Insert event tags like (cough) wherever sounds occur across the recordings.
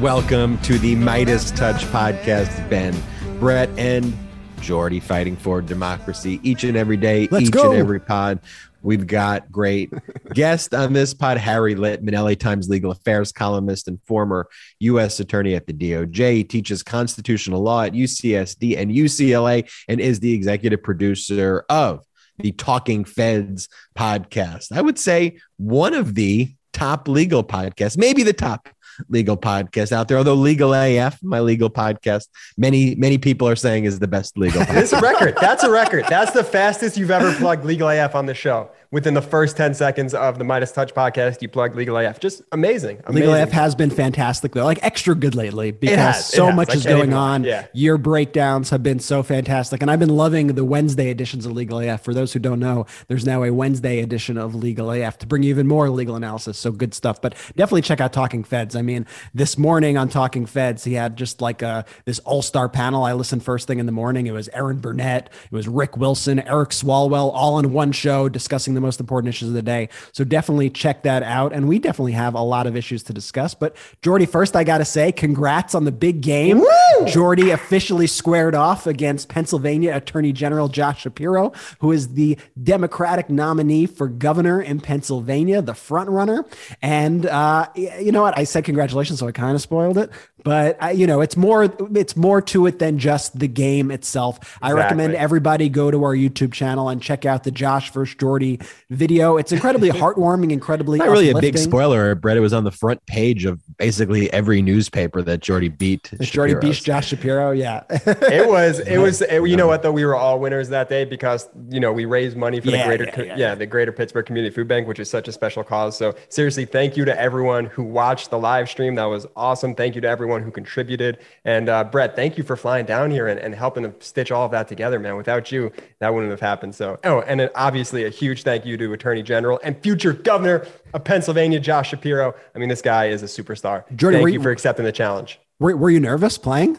Welcome to the MeidasTouch podcast, Ben, Brett, and Jordy fighting for democracy each and every day, Let's each go. and every pod. We've got great (laughs) guest on this pod, Harry Litman, LA Times legal affairs columnist and former U.S. attorney at the DOJ. He teaches constitutional law at UCSD and UCLA and is the executive producer of the Talking Feds podcast. I would say one of the top legal podcast, maybe the top legal podcast out there. Although Legal AF, my legal podcast, many many people are saying is the best legal. podcast. It's a record. That's a record. That's the fastest you've ever plugged Legal AF on the show. Within the first 10 seconds of the MeidasTouch podcast, you plugged Legal AF. Just amazing. amazing. Legal AF has been fantastic though, like extra good lately because has, so much is going on. yeah. Your breakdowns have been so fantastic, and I've been loving the Wednesday editions of Legal AF. For those who don't know, there's now a Wednesday edition of Legal AF to bring you even more legal analysis. So good stuff. But definitely check out Talking Feds. I mean, this morning on Talking Feds, he had just like a this all star panel. I listened first thing in the morning. It was Erin Burnett, it was Rick Wilson, Eric Swalwell, all on one show discussing the most important issues of the day. So definitely check that out. And we definitely have a lot of issues to discuss. But Jordy, first I got to say, congrats on the big game. Jordy officially squared off against Pennsylvania Attorney General Josh Shapiro, who is the Democratic nominee for governor in Pennsylvania, the front runner. And uh, you know what? I said congratulations, so I kind of spoiled it. But I, you know, it's more it's more to it than just the game itself. I recommend everybody go to our YouTube channel and check out the Josh versus Jordy video. It's incredibly (laughs) heartwarming, incredibly Not really a big spoiler, Brett. It was on the front page of basically every newspaper that Jordy beat. Jordy Shapiro's. beats Josh Shapiro. Yeah. (laughs) It was, it was, it- you know what, though? We were all winners that day because, you know, we raised money for Yeah, the greater, yeah, yeah, yeah, yeah. the Greater Pittsburgh Community Food Bank, which is such a special cause. So, seriously, thank you to everyone who watched the live stream. That was awesome. Thank you to everyone who contributed. And, uh, Brett, thank you for flying down here and, and helping to stitch all of that together, man. Without you, that wouldn't have happened. So, oh, and then obviously a huge thank you to Attorney General and future governor of Pennsylvania, Josh Shapiro. I mean, this guy is a superstar. Jordan, thank were you you- for accepting the challenge. were, were you nervous playing?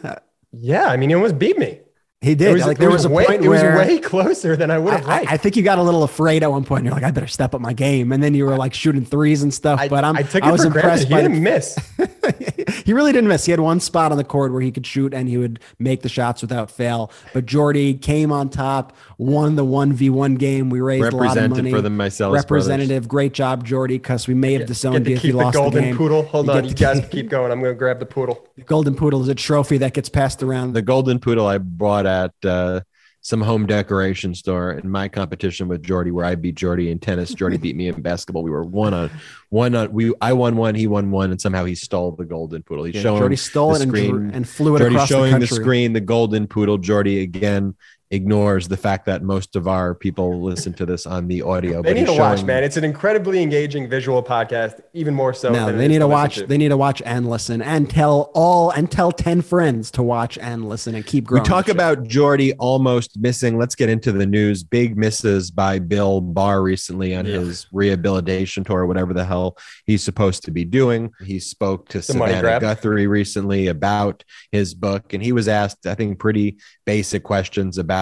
Yeah, I mean, he almost beat me. He did. It was, like there was, a way, point it was way closer than I would have I, liked. I think you got a little afraid at one point. You're like, I better step up my game, and then you were like shooting threes and stuff. I, but I'm, I took I it was for granted. impressed He didn't the, miss. (laughs) he really didn't miss. He had one spot on the court where he could shoot and he would make the shots without fail. But Jordy came on top, won the one v one game. We raised a lot of money for the Mycelis Representative, great job, Jordy, because we may have disowned Get you if you keep the lost the golden game. poodle. Hold You on, get you to guys keep- (laughs) keep going. I'm going to grab the poodle. The golden poodle is a trophy that gets passed around. the golden poodle I bought at uh, some home decoration store in my competition with Jordy, where I beat Jordy in tennis. Jordy beat me in basketball. We were one on one on we. I won one, he won one, and somehow he stole the golden poodle. He's Yeah, showing Jordy stole the it and, drew- screen. and flew it Jordy across showing the the, screen the golden poodle. Jordy again ignores the fact that most of our people listen to this on the audio. They but need he's to watch, man. It's an incredibly engaging visual podcast, even more so. No, than they need to watch. to. They need to watch and listen, and tell all and tell ten friends to watch and listen, and keep growing. We talk about Jordy almost missing. Let's get into the news. Big misses by Bill Barr recently on Yeah. his rehabilitation tour, whatever the hell he's supposed to be doing. He spoke to The Savannah. Guthrie recently about his book, and he was asked, I think, pretty basic questions about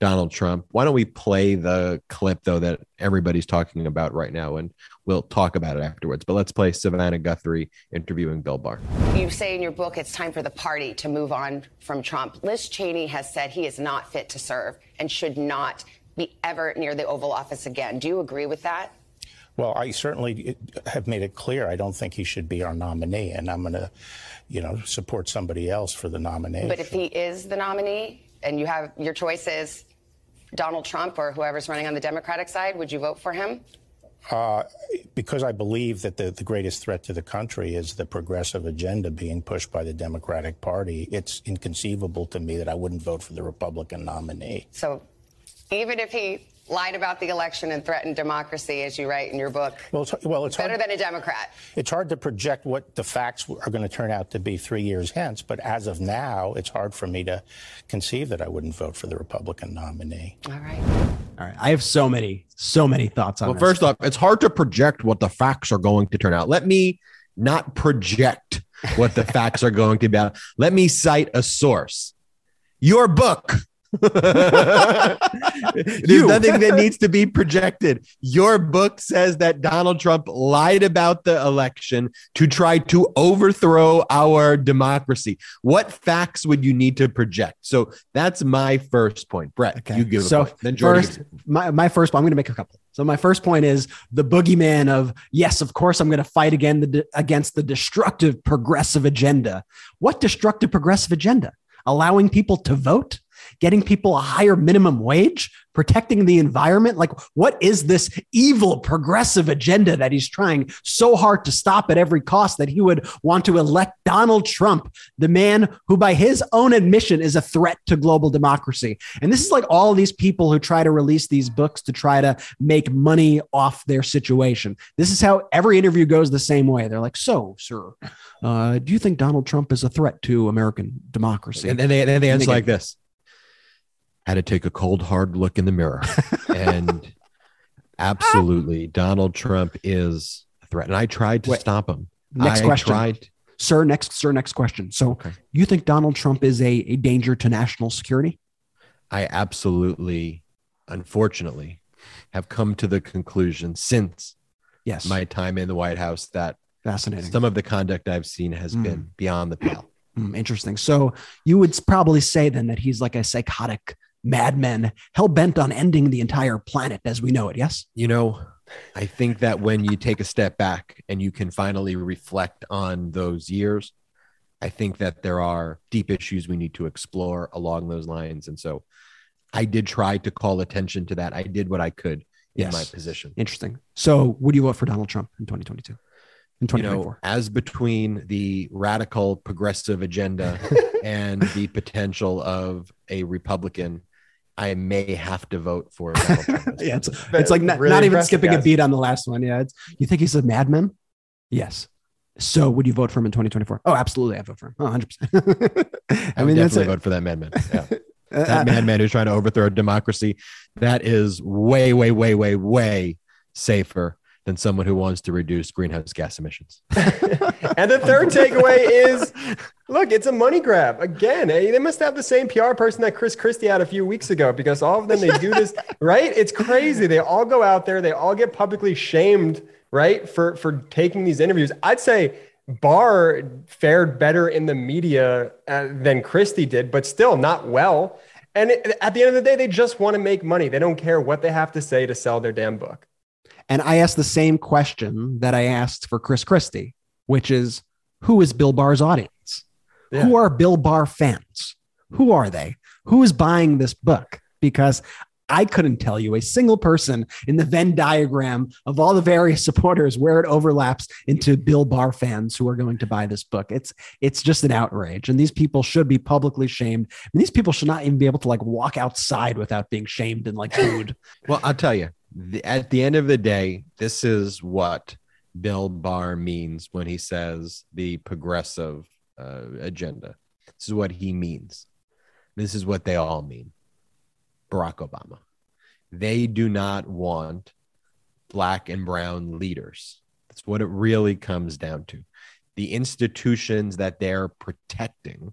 Donald Trump. Why don't we play the clip, though, that everybody's talking about right now, and we'll talk about it afterwards. But let's play Savannah Guthrie interviewing Bill Barr. You say in your book it's time for the party to move on from Trump. Liz Cheney has said he is not fit to serve and should not be ever near the Oval Office again. Do you agree with that? Well, I certainly have made it clear I don't think he should be our nominee, and I'm going to, you know, support somebody else for the nomination. But if he is the nominee and you have your choice is Donald Trump or whoever's running on the Democratic side, would you vote for him? Uh, because I believe that the, the greatest threat to the country is the progressive agenda being pushed by the Democratic Party, it's inconceivable to me that I wouldn't vote for the Republican nominee. So even if he lied about the election and threatened democracy, as you write in your book, Well, it's, well, it's better hard, than a Democrat. it's hard to project what the facts are going to turn out to be three years hence, but as of now, it's hard for me to conceive that I wouldn't vote for the Republican nominee. All right. All right, I have so many, so many thoughts on Well, this. first off, it's hard to project what the facts are going to turn out. Let me not project what the facts are going to be. Let me cite a source. Your book, (laughs) There's nothing that needs to be projected. Your book says that Donald Trump lied about the election to try to overthrow our democracy. What facts would you need to project? So that's my first point. Brett, Okay. you give So. Then Jordan first, my, my first, point, I'm going to make a couple. So my first point is the boogeyman of yes, of course, I'm going to fight again the, against the destructive progressive agenda. What destructive progressive agenda? Allowing people to vote, getting people a higher minimum wage, protecting the environment. Like, what is this evil progressive agenda that he's trying so hard to stop at every cost that he would want to elect Donald Trump, the man who, by his own admission, is a threat to global democracy? And this is like all these people who try to release these books to try to make money off their situation. This is how every interview goes the same way. They're like, So, sir, uh, do you think Donald Trump is a threat to American democracy? and then they, then they And answer they like this. Had to take a cold, hard look in the mirror. and (laughs) absolutely, Donald Trump is a threat. And I tried to Wait. stop him. Next I question. tried. Sir, next, sir, next question. So, Okay. you think Donald Trump is a, a danger to national security? I absolutely, unfortunately, have come to the conclusion since Yes. my time in the White House that Fascinating. some of the conduct I've seen has Mm. been beyond the pale. Hmm, interesting. So, you would probably say then that he's like a psychotic madman, hell bent on ending the entire planet as we know it. Yes. You know, I think that when you take a step back and you can finally reflect on those years, I think that there are deep issues we need to explore along those lines. And so I did try to call attention to that. I did what I could in Yes. my position. Interesting. So, would you vote for Donald Trump in 2022? In You 2024? know, as between the radical progressive agenda (laughs) and the potential of a Republican, I may have to vote for (laughs) Donald yeah, it's, it's like not, Really not even impressive, skipping a beat on the last one. Yeah. It's, you think he's a madman? Yes. So would you vote for him in 2024? Oh, absolutely. I vote for him. Oh, 100%. (laughs) I, I mean, that's definitely vote for that madman. Yeah. (laughs) that madman who's trying to overthrow a democracy, that is way, way, way, way, way safer than someone who wants to reduce greenhouse gas emissions. and the third takeaway is look, it's a money grab. Again, eh, they must have the same PR person that Chris Christie had a few weeks ago because all of them, they do this, (laughs) right? It's crazy. They all go out there, they all get publicly shamed, right? For, for taking these interviews. I'd say Barr fared better in the media uh, than Christie did, but still not well. And it, at the end of the day, they just want to make money. They don't care what they have to say to sell their damn book. and I asked the same question that I asked for Chris Christie, which is who is Bill Barr's audience? Yeah. Who are Bill Barr fans? Who are they? Who is buying this book? Because I couldn't tell you a single person in the Venn diagram of all the various (laughs) supporters where it overlaps into Bill Barr fans who are going to buy this book. It's it's just an outrage, and these people should be publicly shamed. These people should not even be able to like walk outside without being shamed and like booed. (laughs) Well, I'll tell you, the, at the end of the day, this is what Bill Barr means when he says the progressive uh, agenda. This is what he means. This is what they all mean. Barack Obama. They do not want black and brown leaders. That's what it really comes down to. The institutions that they're protecting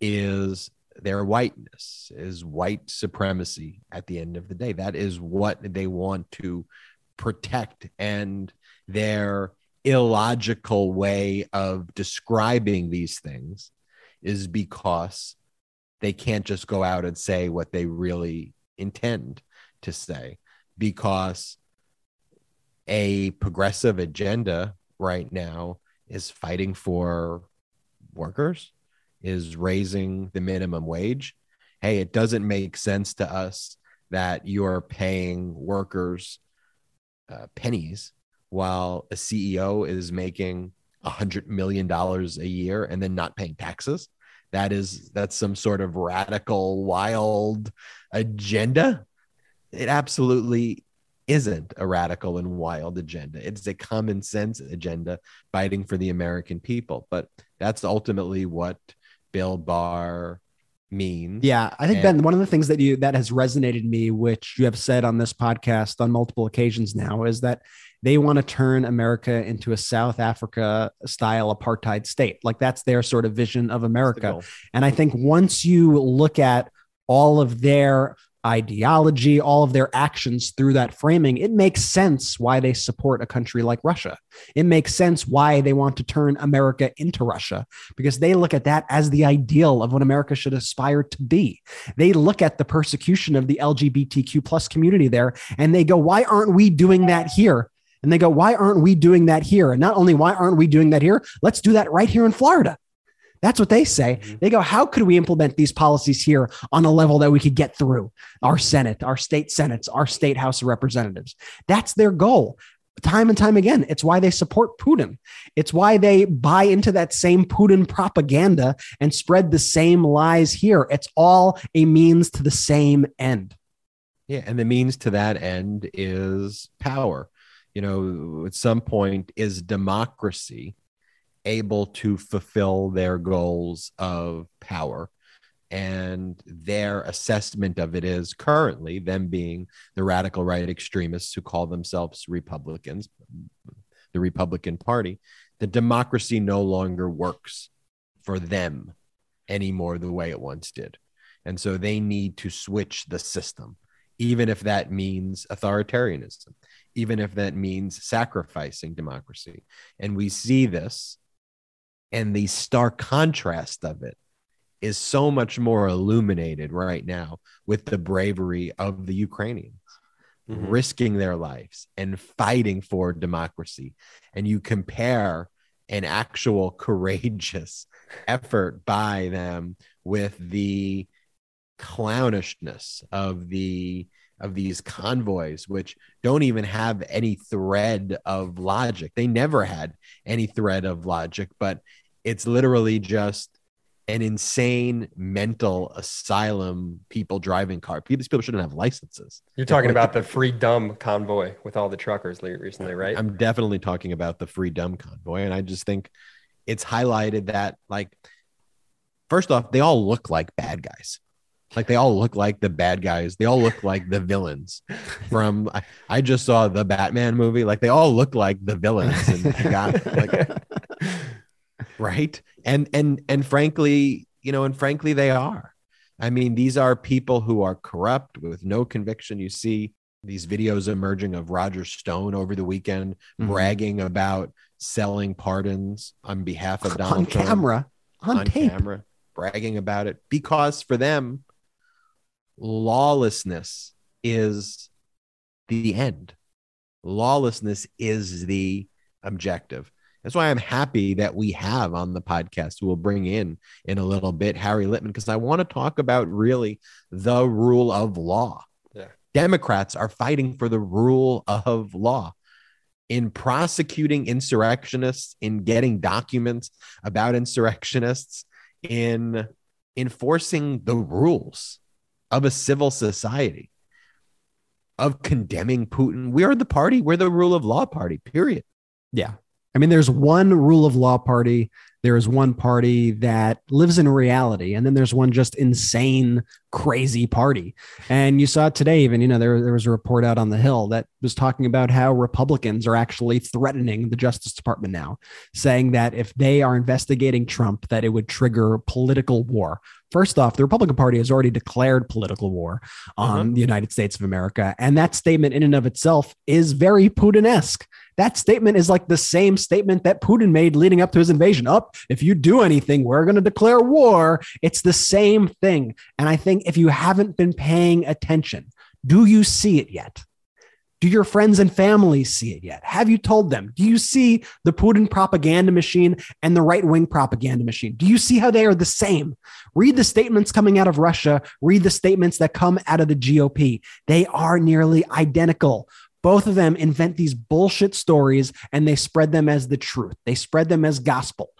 is their whiteness, is white supremacy at the end of the day. That is what they want to protect. And their illogical way of describing these things is because they can't just go out and say what they really intend to say. Because a progressive agenda right now is fighting for workers is raising the minimum wage. Hey it doesn't make sense to us that you're paying workers uh, pennies while a ceo is making a hundred million dollars a year and then not paying taxes? That is that's some sort of radical wild agenda? It absolutely isn't a radical and wild agenda. It's a common sense agenda fighting for the american people but that's ultimately what bill barr means. Yeah, I think And- Ben, one of the things that you that has resonated me, which you have said on this podcast on multiple occasions now, is that they want to turn America into a South Africa style apartheid state. Like that's their sort of vision of America. And I think once you look at all of their ideology, all of their actions through that framing, it makes sense why they support a country like Russia. It makes sense why they want to turn America into Russia because they look at that as the ideal of what America should aspire to be. They look at the persecution of the LGBTQ plus community there and they go, why aren't we doing that here? And they go, why aren't we doing that here? And not only why aren't we doing that here, let's do that right here in Florida. That's what they say. Mm-hmm. They go, how could we implement these policies here on a level that we could get through our Senate, our state Senates, our state House of Representatives? That's their goal. Time and time again, it's why they support Putin. It's why they buy into that same Putin propaganda and spread the same lies here. It's all a means to the same end. Yeah. And the means to that end is power. You know, at some point, is democracy able to fulfill their goals of power. And their assessment of it is currently them being the radical right extremists who call themselves Republicans, the Republican Party, the democracy no longer works for them anymore the way it once did. And so they need to switch the system, even if that means authoritarianism, even if that means sacrificing democracy. And we see this and the stark contrast of it is so much more illuminated right now with the bravery of the Ukrainians mm-hmm. risking their lives and fighting for democracy. And you compare an actual (laughs) courageous effort by them with the clownishness of the of these convoys which don't even have any thread of logic they never had any thread of logic but it's literally just an insane mental asylum people driving car. These people shouldn't have licenses. You're talking about the free dumb convoy with all the truckers recently, right? I'm definitely talking about the free dumb convoy. And I just think it's highlighted that, like, first off, they all look like bad guys. Like they all look like the bad guys. They all look like the villains from. I, I just saw the Batman movie. Like they all look like the villains, and got like (laughs) right and and and frankly you know and frankly they are i mean these are people who are corrupt with no conviction you see these videos emerging of roger stone over the weekend mm-hmm. bragging about selling pardons on behalf of donald Trump. on Trump, camera on, on tape. camera bragging about it because for them lawlessness is the end lawlessness is the objective that's why I'm happy that we have on the podcast, we'll bring in in a little bit Harry Litman, because I want to talk about really the rule of law. Yeah. Democrats are fighting for the rule of law in prosecuting insurrectionists, in getting documents about insurrectionists, in enforcing the rules of a civil society, of condemning Putin. We are the party, we're the rule of law party, period. Yeah. I mean, there's one rule of law party. There is one party that lives in reality, and then there's one just insane, crazy party. And you saw it today, even, you know, there, there was a report out on the Hill that was talking about how Republicans are actually threatening the Justice Department now, saying that if they are investigating Trump, that it would trigger political war. First off, the Republican Party has already declared political war on uh-huh. the United States of America. And that statement, in and of itself, is very Putin esque. That statement is like the same statement that Putin made leading up to his invasion. Up, if you do anything, we're going to declare war. It's the same thing. And I think if you haven't been paying attention, do you see it yet? Do your friends and family see it yet? Have you told them? Do you see the Putin propaganda machine and the right wing propaganda machine? Do you see how they are the same? Read the statements coming out of Russia, read the statements that come out of the GOP. They are nearly identical. Both of them invent these bullshit stories and they spread them as the truth. They spread them as gospel.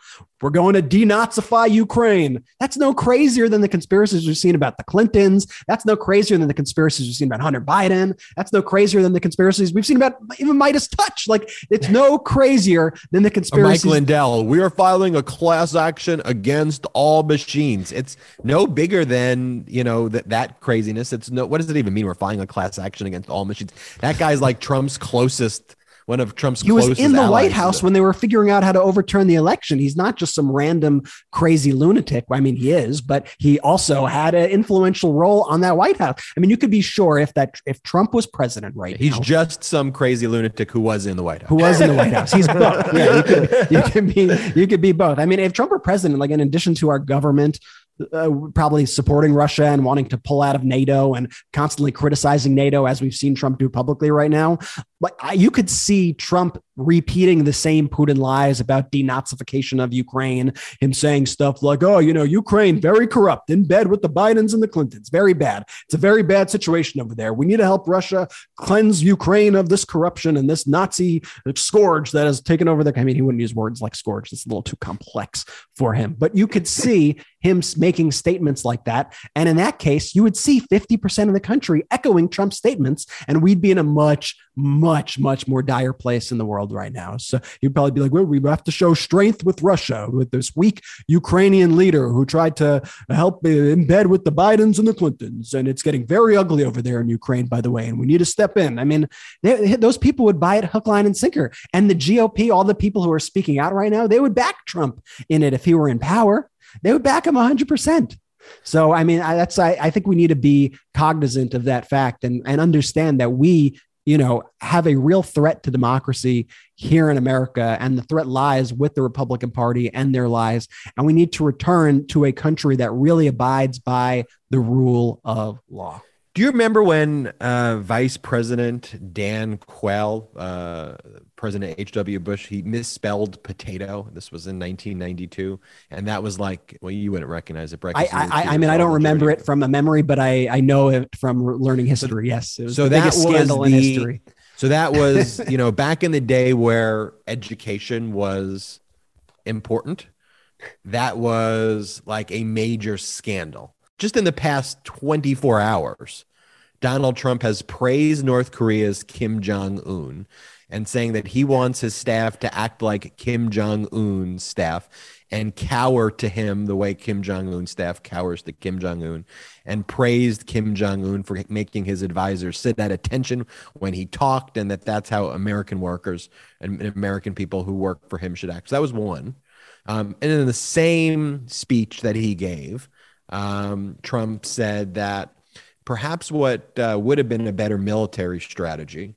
We're going to denazify Ukraine. That's no crazier than the conspiracies we've seen about the Clintons. That's no crazier than the conspiracies we've seen about Hunter Biden. That's no crazier than the conspiracies we've seen about even MeidasTouch. Like it's no crazier than the conspiracies. Mike Lindell, we are filing a class action against all machines. It's no bigger than you know that that craziness. It's no. What does it even mean? We're filing a class action against all machines. That guy's like Trump's closest one of Trump's he was closest in the White. House when they were figuring out how to overturn the election. He's not just some random crazy lunatic. I mean, he is, but he also had an influential role on that White House. I mean, you could be sure if that if Trump was president right now, He's now, just some crazy lunatic who was in the White House. who was in the White House. He's both. (laughs) Yeah, you could, you could be you could be both. I mean, if Trump were president, like in addition to our government uh, probably supporting Russia and wanting to pull out of NATO and constantly criticizing NATO, as we've seen Trump do publicly right now. But I, you could see Trump repeating the same Putin lies about denazification of Ukraine, him saying stuff like, oh, you know, Ukraine, very corrupt, in bed with the Bidens and the Clintons, very bad. It's a very bad situation over there. We need to help Russia cleanse Ukraine of this corruption and this Nazi scourge that has taken over the. I mean, he wouldn't use words like scourge, it's a little too complex for him, but you could see him making statements like that. And in that case, you would see 50% of the country echoing Trump's statements, and we'd be in a much, much, much much more dire place in the world right now. So you'd probably be like, well, we have to show strength with Russia, with this weak Ukrainian leader who tried to help in bed with the Bidens and the Clintons. And it's getting very ugly over there in Ukraine, by the way. And we need to step in. I mean, they, those people would buy it hook, line, and sinker. And the GOP, all the people who are speaking out right now, they would back Trump in it if he were in power they would back him 100%. So, I mean, I, that's, I, I think we need to be cognizant of that fact and, and understand that we, you know, have a real threat to democracy here in America. And the threat lies with the Republican Party and their lies. And we need to return to a country that really abides by the rule of law. Do you remember when uh, Vice President Dan Quayle, uh, President H.W. Bush, he misspelled potato? This was in 1992. And that was like, well, you wouldn't recognize it. Brett, I, 'cause you were I, I mean, I don't remember it from a memory, but I, I know it from learning history. Yes. It was So the that biggest was scandal in history. So that (laughs) was, you know, back in the day where education was important. That was like a major scandal. Just in the past 24 hours, Donald Trump has praised North Korea's Kim Jong un and saying that he wants his staff to act like Kim Jong un's staff and cower to him the way Kim Jong un's staff cowers to Kim Jong un, and praised Kim Jong un for making his advisors sit at attention when he talked, and that that's how American workers and American people who work for him should act. So that was one. Um, and in the same speech that he gave, um, Trump said that perhaps what uh, would have been a better military strategy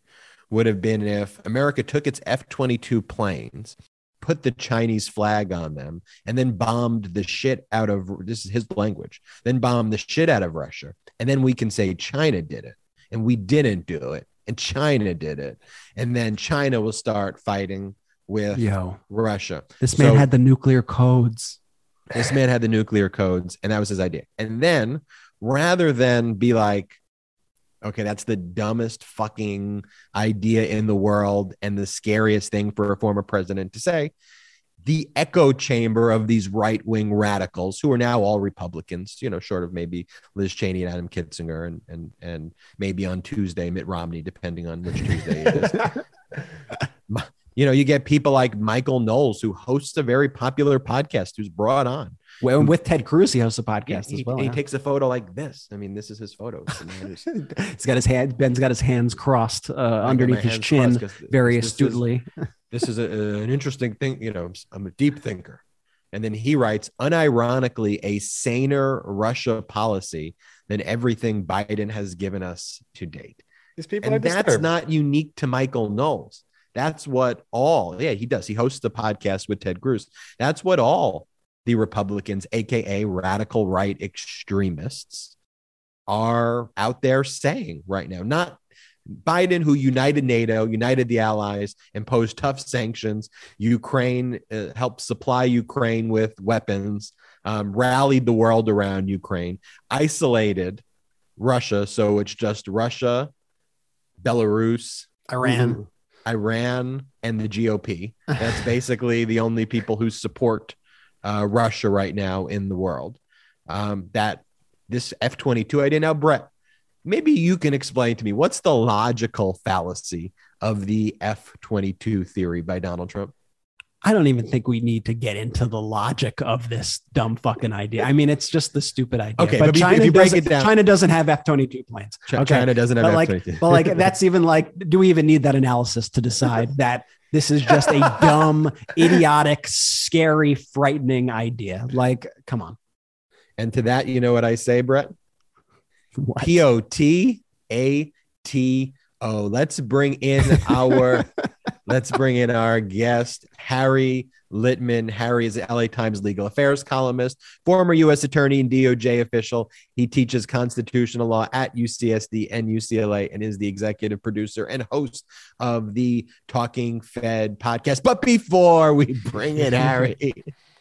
would have been if America took its F 22 planes, put the Chinese flag on them, and then bombed the shit out of this is his language, then bombed the shit out of Russia. And then we can say China did it, and we didn't do it, and China did it. And then China will start fighting with Yo, Russia. this man So- had the nuclear codes. this man had the nuclear codes and that was his idea and then rather than be like okay that's the dumbest fucking idea in the world and the scariest thing for a former president to say the echo chamber of these right-wing radicals who are now all republicans you know short of maybe liz cheney and adam kinzinger and and and maybe on tuesday mitt romney depending on which tuesday it is (laughs) you know, you get people like Michael Knowles, who hosts a very popular podcast, who's brought on. Well, and with Ted Cruz, he hosts a podcast he, as well. he yeah. takes a photo like this. I mean, this is his photo. It's the man who's- (laughs) He's got his hand. Ben's got his hands crossed uh, my underneath his chin, very this astutely. (laughs) this is a, an interesting thing. You know, I'm a deep thinker. And then he writes, unironically, a saner Russia policy than everything Biden has given us to date. These people and that's disturbed. not unique to Michael Knowles. That's what all, yeah, he does. He hosts a podcast with Ted Cruz. That's what all the Republicans, AKA radical right extremists, are out there saying right now. Not Biden, who united NATO, united the allies, imposed tough sanctions. Ukraine uh, helped supply Ukraine with weapons, um, rallied the world around Ukraine, isolated Russia. So it's just Russia, Belarus, Iran. Iran, and the GOP. That's (laughs) basically the only people who support uh, Russia right now in the world. Um, that this F 22 idea. Now, Brett, maybe you can explain to me what's the logical fallacy of the F 22 theory by Donald Trump? I don't even think we need to get into the logic of this dumb fucking idea. I mean, it's just the stupid idea. Okay, but if you- China if you break doesn't- it down- China doesn't have F twenty two planes. Ch- Okay. China doesn't have but like, F-22. but like that's even like, do we even need that analysis to decide (laughs) that this is just a (laughs) dumb, idiotic, scary, frightening idea? Like, come on. And to that, you know what I say, Brett? P O T A T O. Let's bring in our (laughs) let's bring in our guest, Harry Litman. Harry is the LA Times legal affairs columnist, former U.S. attorney and DOJ official. He teaches constitutional law at UCSD and UCLA and is the executive producer and host of the Talking Fed podcast. But before we bring in Harry,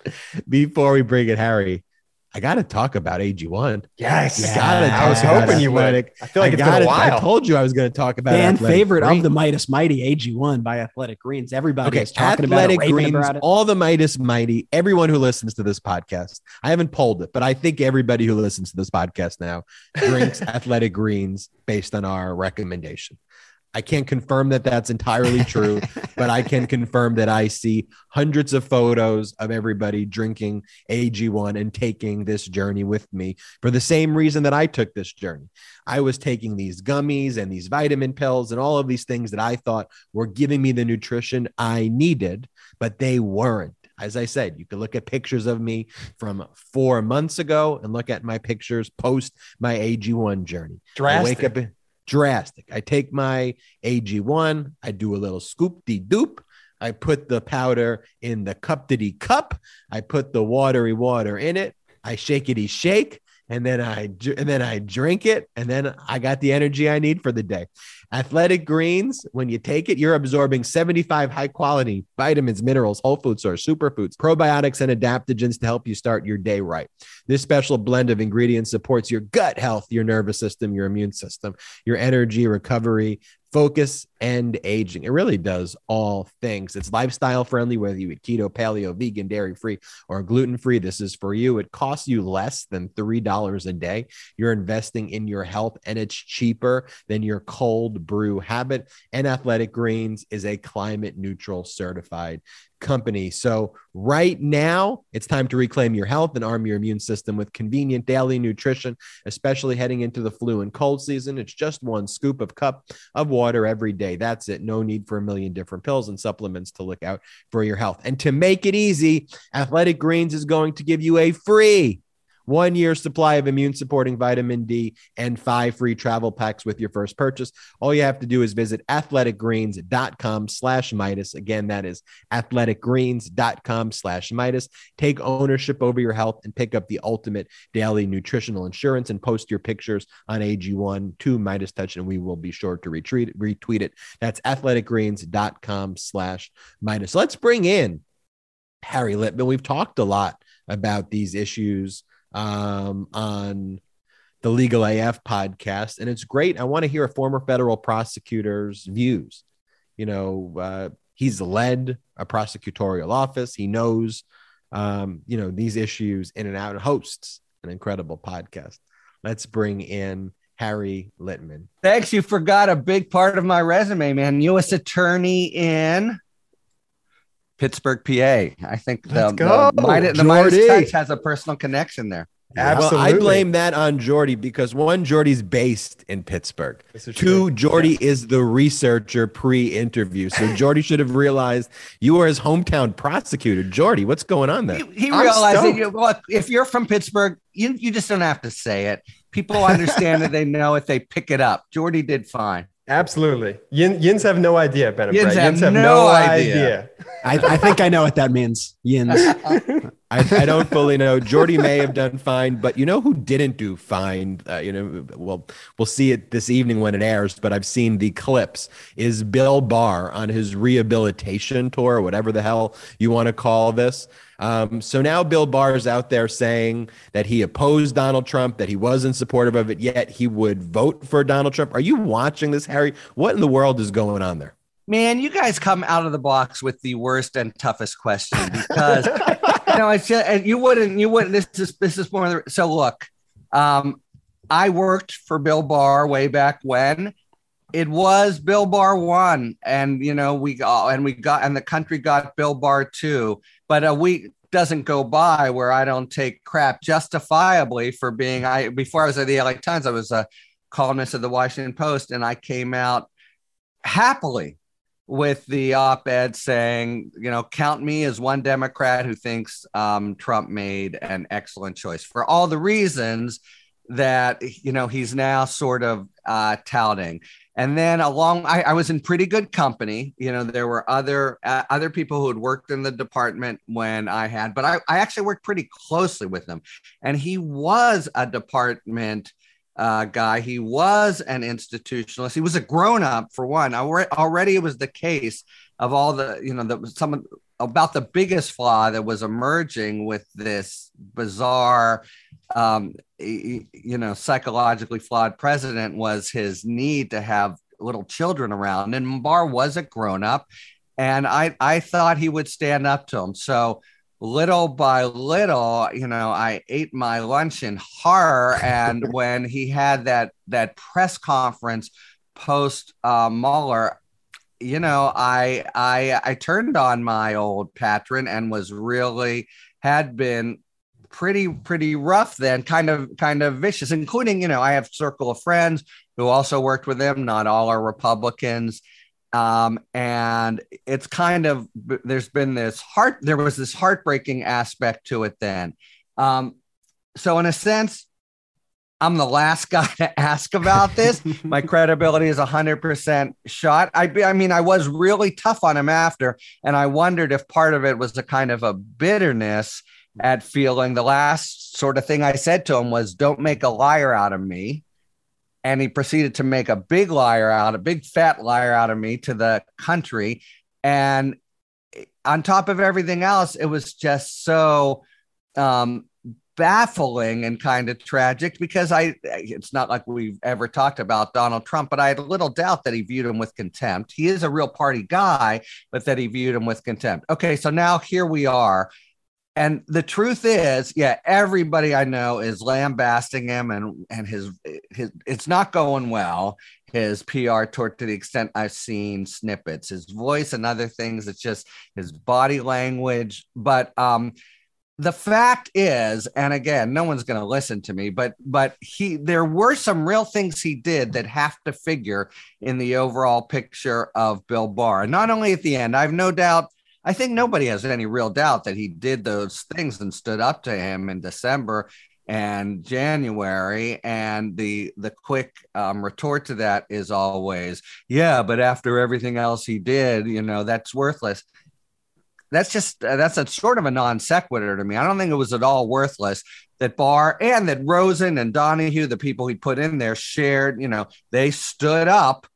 (laughs) before we bring in Harry, I got to talk about AG1. Yes. I gotta I was hoping you would. I feel like I it's been a while. I told you I was going to talk about Fan favorite greens. of the Meidas Mighty AG1 by Athletic Greens. Everybody Okay, is talking athletic about it, greens, about it. all the Meidas Mighty, everyone who listens to this podcast. I haven't polled it, but I think everybody who listens to this podcast now drinks (laughs) athletic greens based on our recommendation. I can't confirm that that's entirely true, (laughs) but I can confirm that I see hundreds of photos of everybody drinking AG1 and taking this journey with me for the same reason that I took this journey. I was taking these gummies and these vitamin pills and all of these things that I thought were giving me the nutrition I needed, but they weren't. As I said, you can look at pictures of me from four months ago and look at my pictures post my AG1 journey. I wake Drastic. up drastic. I take my AG1, I do a little scoop de doop. I put the powder in the cup de cup. I put the watery water in it. I shake shakety shake, and then I and then I drink it, and then I got the energy I need for the day. Athletic Greens, when you take it, you're absorbing 75 high quality vitamins, minerals, whole food source, superfoods, probiotics, and adaptogens to help you start your day right. This special blend of ingredients supports your gut health, your nervous system, your immune system, your energy, recovery, focus, and aging. It really does all things. It's lifestyle friendly, whether you eat keto, paleo, vegan, dairy free, or gluten free. This is for you. It costs you less than $3 a day. You're investing in your health, and it's cheaper than your cold brew habit. And Athletic Greens is a climate neutral certified company. So, right now, it's time to reclaim your health and arm your immune system with convenient daily nutrition, especially heading into the flu and cold season. It's just one scoop of cup of water every day. That's it. No need for a million different pills and supplements to look out for your health. And to make it easy, Athletic Greens is going to give you a free one year supply of immune supporting vitamin D and five free travel packs with your first purchase. All you have to do is visit athleticgreens.com slash Meidas. Again, that is athleticgreens.com slash Meidas. Take ownership over your health and pick up the ultimate daily nutritional insurance and post your pictures on AG1 to MeidasTouch, and we will be sure to retweet, retweet it. That's athleticgreens.com slash Meidas. Let's bring in Harry Litman. We've talked a lot about these issues um, on the Legal AF podcast, and it's great. I want to hear a former federal prosecutor's views. You know, uh, he's led a prosecutorial office. He knows, um, you know, these issues in and out. Hosts an incredible podcast. Let's bring in Harry Litman. Thanks. You forgot a big part of my resume, man. U.S. attorney in Pittsburgh, PA. I think the, Let's the, Meidas, the MeidasTouch has a personal connection there. Absolutely. Well, I blame that on Jordy because one, Jordy's based in Pittsburgh. Two, true. Jordy is the researcher pre-interview. So (laughs) Jordy should have realized you are his hometown prosecutor. Jordy, what's going on there? He, he realized that you, look, if you're from Pittsburgh, you, you just don't have to say it. People understand it. They know it. They pick it up. Jordy did fine. Absolutely. Yin, yins have no idea, Ben and Yins have Yins have no no, idea. idea. I, I think I know what that means. Yins. I, I don't fully know. Jordy may have done fine, but you know who didn't do fine? Uh, you know, well, we'll see it this evening when it airs. But I've seen the clips. Is Bill Barr on his rehabilitation tour, whatever the hell you want to call this? Um, so now Bill Barr is out there saying that he opposed Donald Trump, that he wasn't supportive of it, yet he would vote for Donald Trump. Are you watching this, Harry? What in the world is going on there? Man, you guys come out of the box with the worst and toughest question because you know it's just, you wouldn't you wouldn't this is this is more so look um I worked for Bill Barr way back when. It was Bill Barr one, and you know we got and we got and the country got Bill Barr two, but a week doesn't go by where I don't take crap justifiably for being I before I was at the LA Times, I was a columnist of the Washington Post, and I came out happily with the op-ed saying, you know, count me as one Democrat who thinks um, Trump made an excellent choice for all the reasons that you know he's now sort of uh, touting. And then along, I, I, was in pretty good company. You know, there were other uh, other people who had worked in the department when I had, but I, I actually worked pretty closely with him. And he was a department uh, guy. He was an institutionalist. He was a grown up for one. Already, it was the case of all the you know that some about the biggest flaw that was emerging with this bizarre um, you know psychologically flawed president was his need to have little children around and Barr was a grown up and I I thought he would stand up to him so little by little you know I ate my lunch in horror. And (laughs) when he had that that press conference post uh, Mueller you know I I I turned on my old patron and was really had been pretty pretty rough then kind of kind of vicious including you know i have circle of friends who also worked with him. Not all are republicans um, and it's kind of there's been this heart there was this heartbreaking aspect to it then. Um, so in a sense i'm the last (laughs) guy to ask about this. My (laughs) credibility is 100% shot. I, I mean i was really tough on him after and i wondered if part of it was a kind of a bitterness at feeling. The last sort of thing I said to him was, Don't make a liar out of me. And he proceeded to make a big liar out, a big fat liar out of me to the country. And on top of everything else, it was just so um, baffling and kind of tragic because I, it's not like we've ever talked about Donald Trump, but I had little doubt that he viewed him with contempt. He is a real party guy, but that he viewed him with contempt. Okay, so now here we are and the truth is, yeah, everybody I know is lambasting him and and his his it's not going well. His PR tour to the extent I've seen snippets, his voice and other things. It's just his body language. But um the fact is, and again, no one's going to listen to me, but but he there were some real things he did that have to figure in the overall picture of Bill Barr. Not only at the end, I have no doubt I think nobody has any real doubt that he did those things and stood up to him in December and January. And the the quick um, retort to that is always, yeah, but after everything else he did, you know, that's worthless. That's just uh, that's a sort of a non sequitur to me. I don't think it was at all worthless that Barr and that Rosen and Donoghue, the people he put in there, shared. You know, they stood up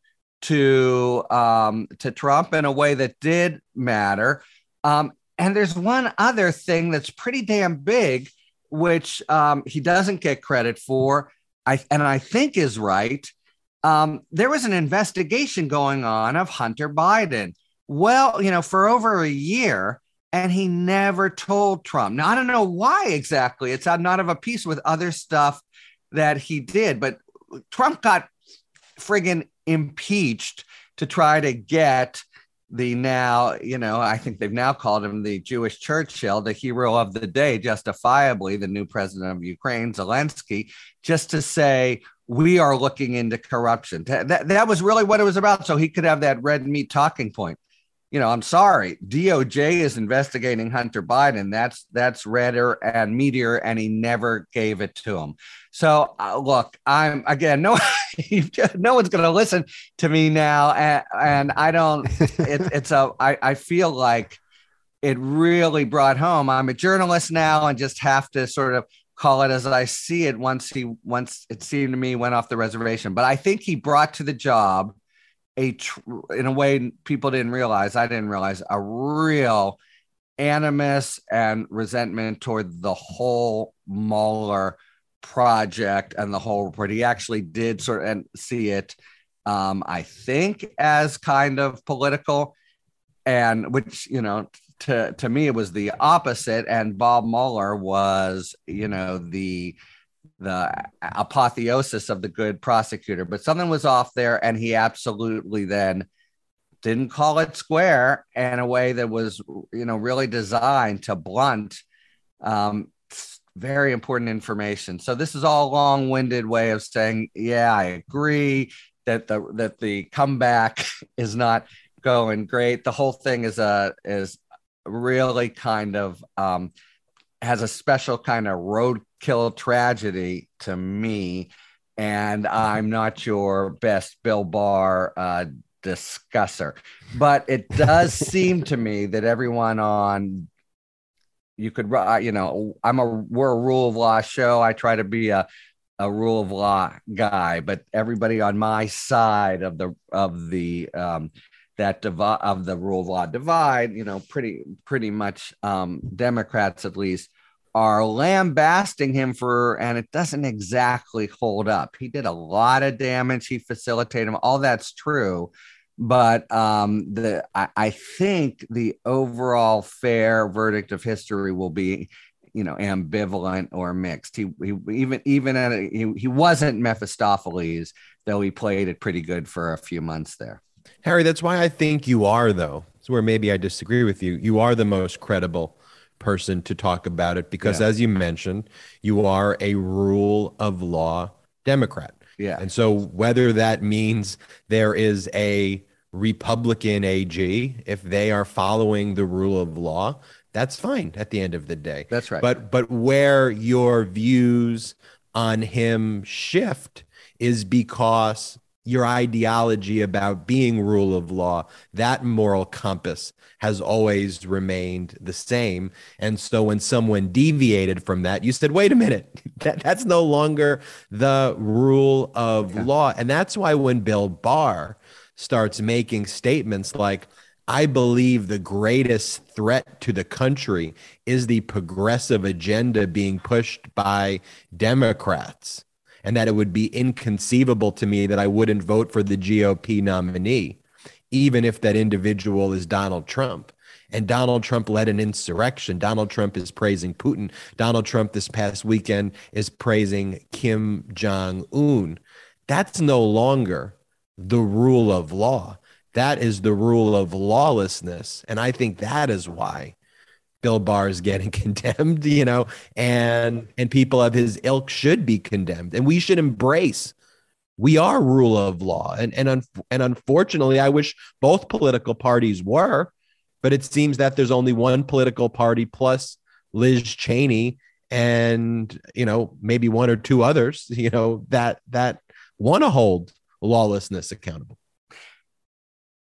to um, to Trump in a way that did matter. Um, and there's one other thing that's pretty damn big, which um, he doesn't get credit for. I and I think is right. Um, there was an investigation going on of Hunter Biden. Well, you know, for over a year, and he never told Trump. Now I don't know why exactly. It's not of a piece with other stuff that he did, but Trump got friggin' impeached to try to get the now, you know, I think they've now called him the Jewish Churchill, the hero of the day, justifiably, the new president of Ukraine, Zelensky, just to say, we are looking into corruption. That, that was really what it was about. So he could have that red meat talking point you know, I'm sorry, DOJ is investigating Hunter Biden. That's that's redder and meteor, and he never gave it to him. So uh, look, I'm again no, (laughs) no one's going to listen to me now, and, and I don't. (laughs) It, it's a I, I feel like it really brought home. I'm a journalist now, and just have to sort of call it as I see it. Once he once it seemed to me went off the reservation, but I think he brought to the job a tr- in a way people didn't realize i didn't realize a real animus and resentment toward the whole Mueller project and the whole report. He actually did sort of and see it, um, I think, as kind of political, and which you know, to to me, it was the opposite. And Bob Mueller was, you know, the the apotheosis of the good prosecutor, but something was off there, and he absolutely then didn't call it square in a way that was, you know, really designed to blunt um, very important information. So this is all long-winded way of saying, yeah, I agree that the that the comeback (laughs) is not going great. The whole thing is a is really kind of um, has a special kind of roadkill tragedy to me. And I'm not your best Bill Barr uh, discusser, but it does seem to me that everyone on you could, you know, I'm a we're a rule of law show. I try to be a a rule of law guy, but everybody on my side of the of the um, that divide of the rule of law divide, you know, pretty pretty much um, Democrats at least are lambasting him for, and it doesn't exactly hold up. He did a lot of damage. He facilitated him. All that's true, but um, the I, I think the overall fair verdict of history will be you know ambivalent or mixed. He, he even even at a, he, he wasn't Mephistopheles, though he played it pretty good for a few months there. Harry, that's why I think you are, though. It's where maybe I disagree with you. You are the most credible person to talk about it because, yeah. as you mentioned, you are a rule of law Democrat. Yeah. And so, whether that means there is a Republican AG, if they are following the rule of law, that's fine at the end of the day. That's right. But but where your views on him shift is because your ideology about being rule of law, that moral compass has always remained the same. And so when someone deviated from that, you said, wait a minute, (laughs) that, that's no longer the rule of okay. law. And that's why when Bill Barr starts making statements like, I believe the greatest threat to the country is the progressive agenda being pushed by Democrats and that it would be inconceivable to me that I wouldn't vote for the GOP nominee, even if that individual is Donald Trump. And Donald Trump led an insurrection. Donald Trump is praising Putin. Donald Trump this past weekend is praising Kim Jong un. That's no longer the rule of law. That is the rule of lawlessness. And I think that is why Bill Barr is getting (laughs) condemned, you know, and and people of his ilk should be condemned, and we should embrace. We are rule of law, and and un, and unfortunately, I wish both political parties were, but it seems that there's only one political party plus Liz Cheney, and you know maybe one or two others, (laughs) you know that that want to hold lawlessness accountable.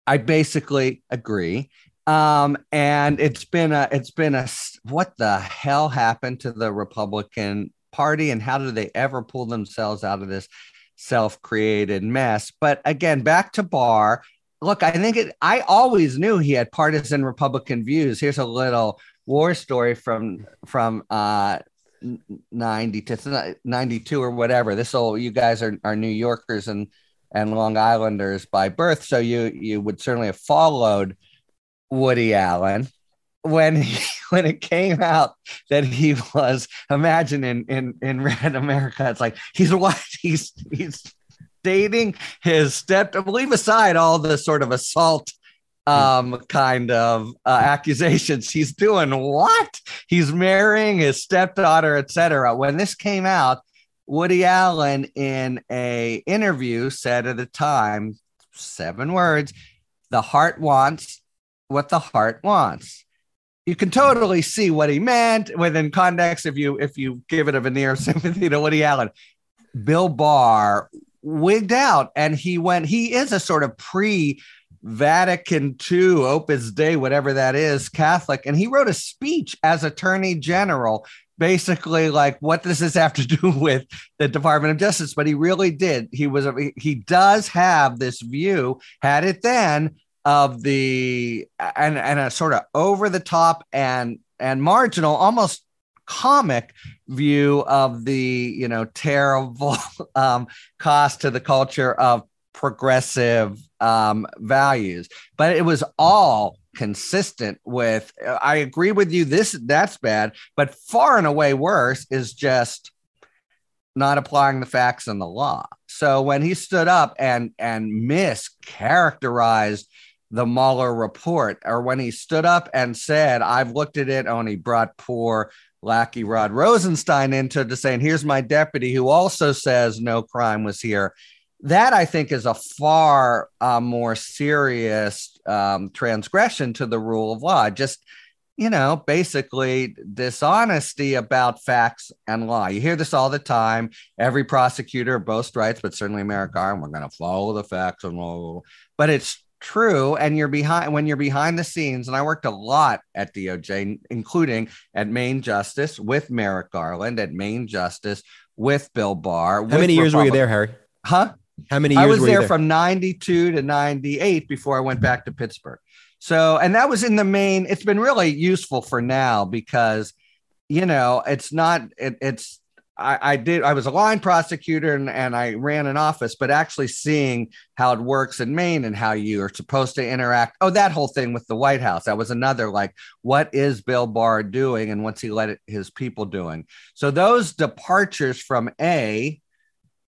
I basically agree um and it's been a it's been a what the hell happened to the republican party and how do they ever pull themselves out of this self-created mess? But again back to barr. Look i think it i always knew he had partisan republican views. Here's a little war story from from uh 90 to 92 or whatever. This will you guys are, are new yorkers and and long islanders by birth so you you would certainly have followed Woody Allen when he, (laughs) when it came out that he was imagine in in in Red America, it's like he's (laughs) what he's he's dating his step. Leave aside all the sort of assault um kind of uh, accusations he's doing what he's marrying his stepdaughter etc when this came out woody allen in a interview said at the time seven words the heart wants what the heart wants. You can totally see what he meant within context if you if you give it a veneer of (laughs) sympathy to Woody Allen. Bill Barr wigged out and he went, he is a sort of pre Vatican II, Opus Dei, whatever that is, Catholic. And he wrote a speech as Attorney General, basically like what does this have to (laughs) do with the Department of Justice? But he really did. He was, he does have this view, had it then, of the and and a sort of over the top and and marginal almost comic view of the you know terrible (laughs) um, cost to the culture of progressive um, values but it was all consistent with i agree with you this that's bad but far and away worse is just not applying the facts and the law. So when he stood up and and mischaracterized the Mueller report, or when he stood up and said, "I've looked at it," and he brought poor lackey Rod Rosenstein into to saying, "Here's my deputy who also says no crime was here." That I think is a far uh, more serious um, transgression to the rule of law. Just you know, basically dishonesty about facts and law. You hear this all the time. Every prosecutor boasts rights, but certainly Merrick Garland, we're going to follow the facts and law. But it's true. And you're behind when you're behind the scenes. And I worked a lot at DOJ, including at Main Justice with Merrick Garland, at Main Justice with Bill Barr. How many years Republic- were you there, Harry? Huh? How many years I was there, there from 92 to 98 before I went back to Pittsburgh. So, and that was in the main, it's been really useful for now because, you know, it's not, it, it's, I, I, did, I was a line prosecutor and, and I ran an office, but actually seeing how it works in Main and how you are supposed to interact. Oh, that whole thing with the White House. That was another like, what is Bill Barr doing and what's he let it, his people doing? So those departures from A,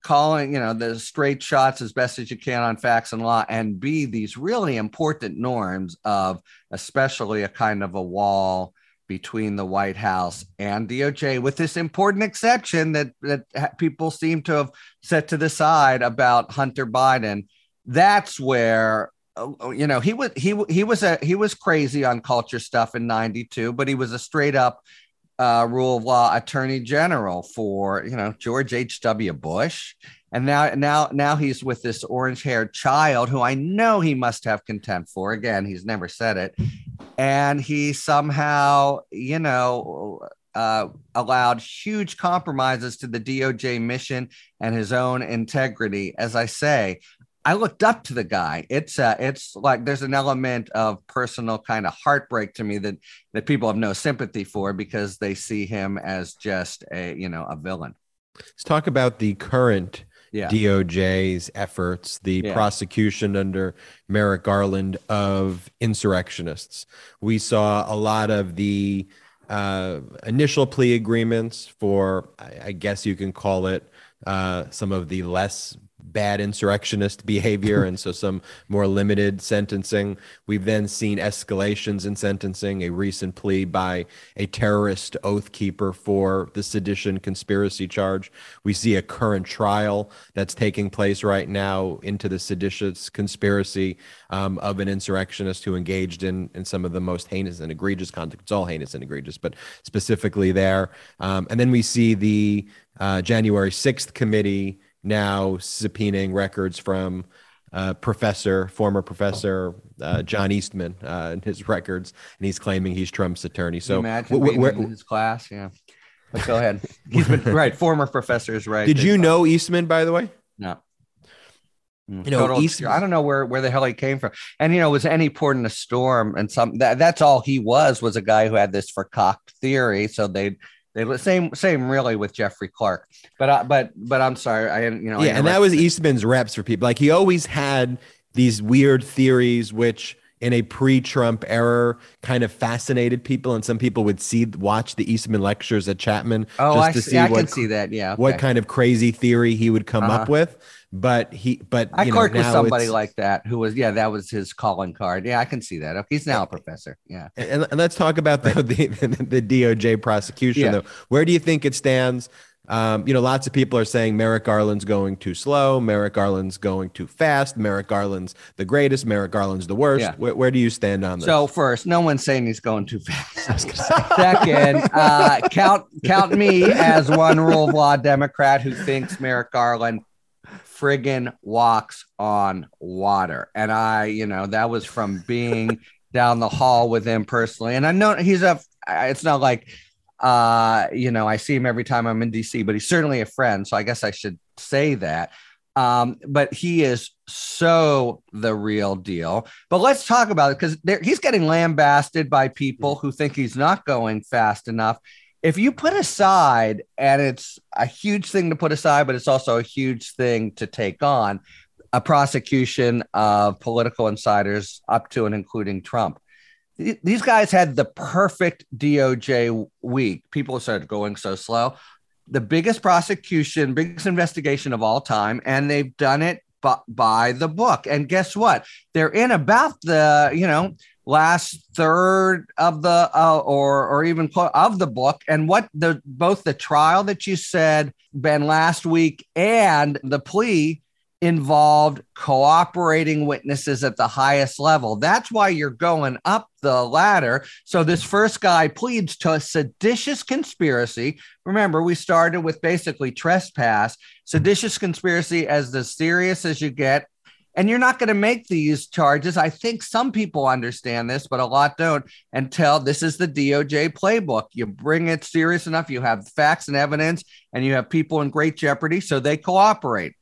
calling, you know, the straight shots as best as you can on facts and law, and B, these really important norms of especially a kind of a wall between the White House and DOJ, with this important exception that that people seem to have set to the side about Hunter Biden. That's where uh, you know he was he he was a he was crazy on culture stuff in 92 but he was a straight up uh, rule of law attorney general for you know George H. W. Bush, and now now now he's with this orange haired child who I know he must have contempt for. Again, he's never said it, and he somehow you know. Uh, allowed huge compromises to the DOJ mission and his own integrity. As I say, I looked up to the guy. It's uh, it's like there's an element of personal kind of heartbreak to me that that people have no sympathy for because they see him as just a you know a villain. Let's talk about the current yeah. DOJ's efforts, the yeah. prosecution under Merrick Garland of insurrectionists. We saw a lot of the uh, initial plea agreements for, I, I guess you can call it, uh, some of the less bad insurrectionist behavior and so some more limited sentencing. We've then seen escalations in sentencing, a recent plea by a terrorist oath keeper for the sedition conspiracy charge. We see a current trial that's taking place right now into the seditious conspiracy um, of an insurrectionist who engaged in, in some of the most heinous and egregious conduct. It's all heinous and egregious, but specifically there. Um, and then we see the uh, January 6th committee now subpoenaing records from uh, professor, former professor uh, John Eastman, uh, and his records, and he's claiming he's Trump's attorney. So, imagine wh- in his class, yeah. But go ahead. He's been right. Former professors, right. Did you know Eastman, by the way? No. Mm. You know, Eastman, I don't know where, where the hell he came from. And you know, was any port in a storm and some that, that's all he was was a guy who had this verkauft theory. So they they same same really with Jeffrey Clark, but uh, but but I'm sorry, I you know yeah, and that was Eastman's reps for people. Like he always had these weird theories, which in a pre-Trump era kind of fascinated people, and some people would see watch the Eastman lectures at Chapman oh, just I to see, see I what, can see that, yeah, okay. what kind of crazy theory he would come uh-huh. up with but he but I clerked with somebody like that who was yeah that was his calling card yeah I can see that he's now a professor yeah and, and let's talk about the, (laughs) the, the DOJ prosecution yeah. though where do you think it stands um, you know, lots of people are saying Merrick Garland's going too slow. Merrick Garland's going too fast. Merrick Garland's the greatest. Merrick Garland's the worst. Yeah. Where, where, do you stand on this? So first, no one's saying he's going too fast. (laughs) Second, uh, count count me (laughs) as one rule of law Democrat who thinks Merrick Garland friggin' walks on water. And I, you know, that was from being (laughs) down the hall with him personally. And I know he's a, it's not like, uh, you know, I see him every time I'm in DC, but he's certainly a friend. So I guess I should say that. Um, but he is so the real deal. But let's talk about it because he's getting lambasted by people who think he's not going fast enough if you put aside, and it's a huge thing to put aside, but it's also a huge thing to take on a prosecution of political insiders up to and including Trump. These guys had the perfect DOJ week. People started going so slow. the biggest prosecution, biggest investigation of all time, and they've done it by, by the book. And guess what? They're in about the, you know, last third of the uh, or or even of the book and what the both the trial that you said Ben last week and the plea involved cooperating witnesses at the highest level. That's why you're going up the ladder. So this first guy pleads to a seditious conspiracy. Remember, we started with basically trespass, seditious conspiracy as the serious as you get. And you're not going to make these charges. I think some people understand this, but a lot don't until this is the DOJ playbook. You bring it serious enough, you have facts and evidence, and you have people in great jeopardy, so they cooperate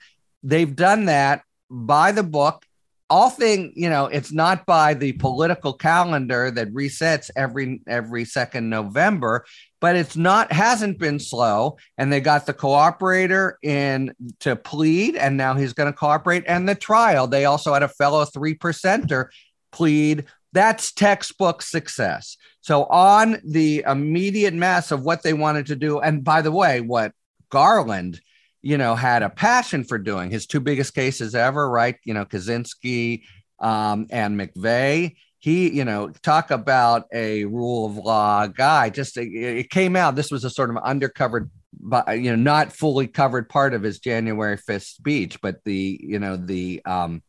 they've done that by the book all thing you know it's not by the political calendar that resets every every second november but it's not hasn't been slow. And they got the cooperator in to plead and now he's going to cooperate and the trial. They also had a fellow three percenter plead. That's textbook success. So on the immediate mass of what they wanted to do and by the way what garland you know, had a passion for doing. His two biggest cases ever, right? You know, Kaczynski um, and McVeigh. He, you know, talk about a rule of law guy. Just it came out. This was a sort of undercover, but you know, not fully covered part of his January fifth speech, but the, you know, the um,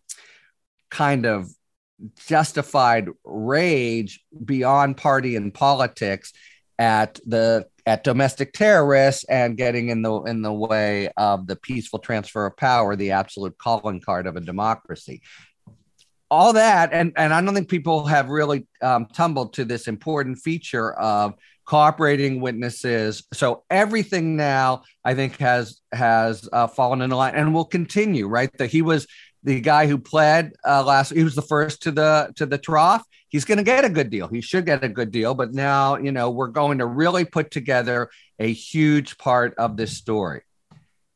kind of justified rage beyond party and politics at the at domestic terrorists and getting in the in the way of the peaceful transfer of power, the absolute calling card of a democracy. All that, and and I don't think people have really um, tumbled to this important feature of cooperating witnesses. So everything now, I think, has has uh, fallen in line and will continue. Right, that he was the guy who pled uh, last. He was the first to the to the trough he's going to get a good deal. He should get a good deal. But now, you know, we're going to really put together a huge part of this story.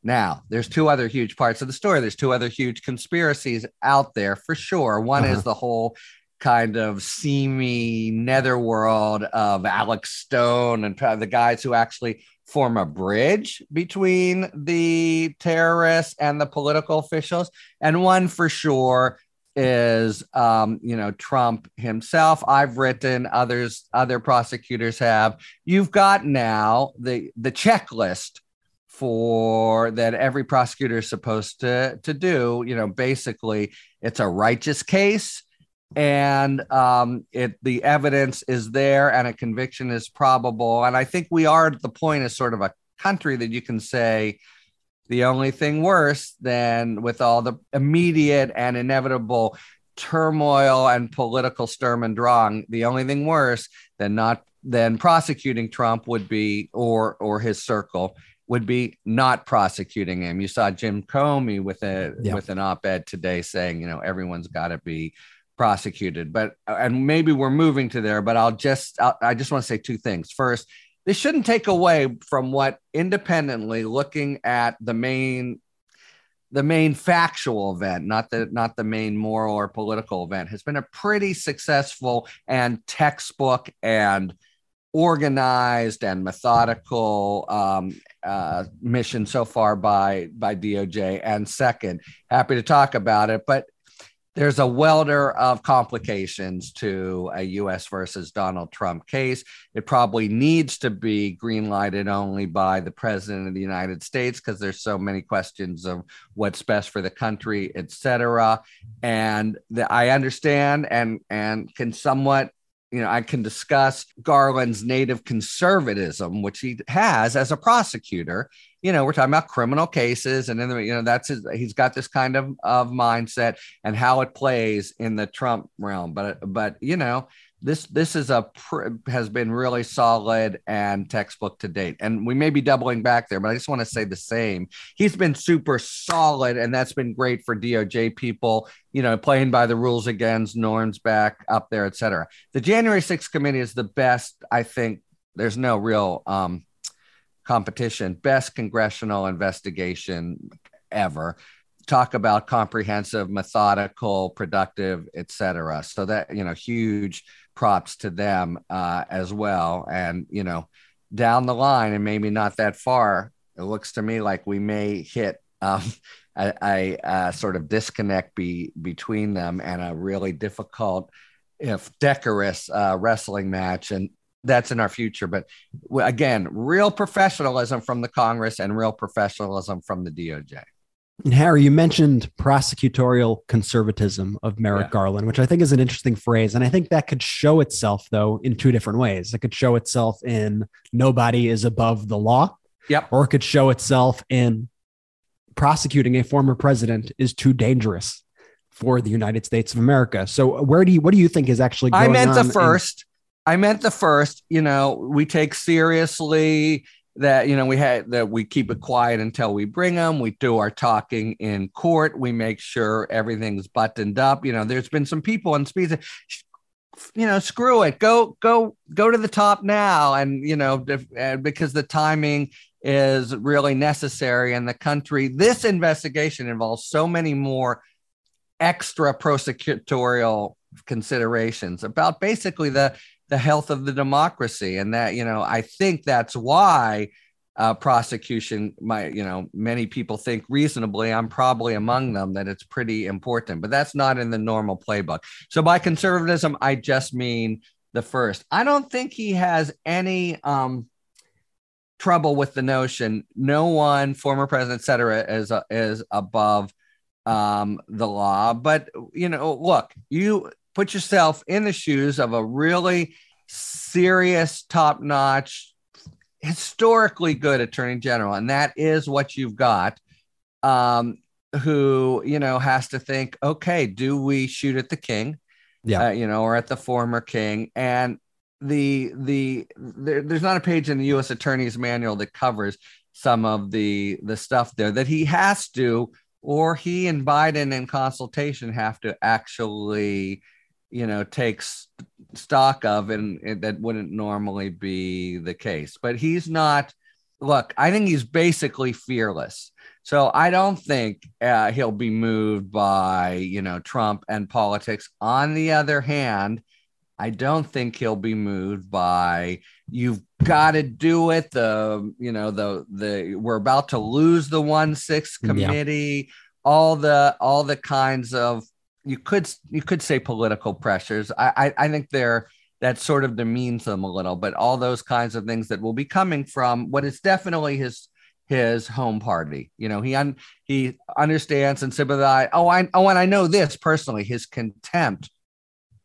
Now, there's two other huge parts of the story. There's two other huge conspiracies out there for sure. One uh-huh. is the whole kind of seamy netherworld of Alex Stone and the guys who actually form a bridge between the terrorists and the political officials. And one for sure is um, you know Trump himself. I've written others, other prosecutors have. You've got now the the checklist for that every prosecutor is supposed to to do. You know, basically, it's a righteous case, and um, it the evidence is there, and a conviction is probable. And I think we are at the point as sort of a country that you can say the only thing worse than with all the immediate and inevitable turmoil and political sturm and drang, the only thing worse than not than prosecuting Trump would be or or his circle would be not prosecuting him. You saw Jim Comey with a yeah. with an op-ed today saying, you know, everyone's got to be prosecuted. But and maybe we're moving to there, but I'll just I'll, I just want to say two things. First, this shouldn't take away from what independently looking at the main the main factual event not the not the main moral or political event has been a pretty successful and textbook and organized and methodical um, uh, mission so far by by DOJ. And second, happy to talk about it, but there's a welter of complications to a US versus Donald Trump case. It probably needs to be green lighted only by the president of the United States because there's so many questions of what's best for the country, et cetera. And the, I understand and and can somewhat you know, I can discuss Garland's native conservatism, which he has as a prosecutor. You know, we're talking about criminal cases, and then you know that's his. He's got this kind of of mindset and how it plays in the Trump realm. But but you know, this this is a has been really solid and textbook to date. And we may be doubling back there but i just want to say the same. He's been super solid and that's been great for doj people you know playing by the rules again norms back up there etc the january 6th committee is the best i think. There's no real um, competition. Best congressional investigation ever. Talk about comprehensive methodical productive etc so that you know huge props to them uh, as well. And, you know, down the line, and maybe not that far it looks to me like we may hit um, a, a, a, sort of disconnect be, between them and a really difficult, if decorous uh, wrestling match. And that's in our future. But again, real professionalism from the Congress and real professionalism from the DOJ. And Harry, you mentioned prosecutorial conservatism of Merrick yeah. Garland, which I think is an interesting phrase. And I think that could show itself, though, in two different ways. It could show itself in nobody is above the law. Yep. Or it could show itself in prosecuting a former president is too dangerous for the United States of America. So where do you what do you think is actually going to be? I meant the first. In- I meant the first, you know, we take seriously that you know we had that we keep it quiet until we bring them we do our talking in court. We make sure everything's buttoned up. You know there's been some people in speed you know screw it. Go go go to the top now. And you know uh, because the timing is really necessary in the country this investigation involves so many more extra prosecutorial considerations about basically the the health of the democracy. And that you know i think that's why uh, prosecution my you know many people think reasonably. I'm probably among them that it's pretty important but that's not in the normal playbook. So by conservatism i just mean the first. I don't think he has any um, trouble with the notion. No one former president etc is uh, is above um, the law. But you know look you put yourself in the shoes of a really serious, top notch, historically good attorney general. And that is what you've got. Um, who, you know, has to think, okay, do we shoot at the king? Yeah. Uh, you know, or at the former king. And the, the, there, there's not a page in the U.S. Attorney's Manual that covers some of the, the stuff there that he has to, or he and Biden in consultation have to actually you know takes stock of and, and, that wouldn't normally be the case. But he's not look i think he's basically fearless. So i don't think uh, he'll be moved by you know trump and politics. On the other hand i don't think he'll be moved by you've got to do it the you know the the we're about to lose the one six committee yeah. all the all the kinds of you could you could say political pressures. I, I, I think they're that sort of demeans them a little, but all those kinds of things that will be coming from what is definitely his his home party. You know, he un, he understands and sympathizes. Oh, I oh, and I know this personally. His contempt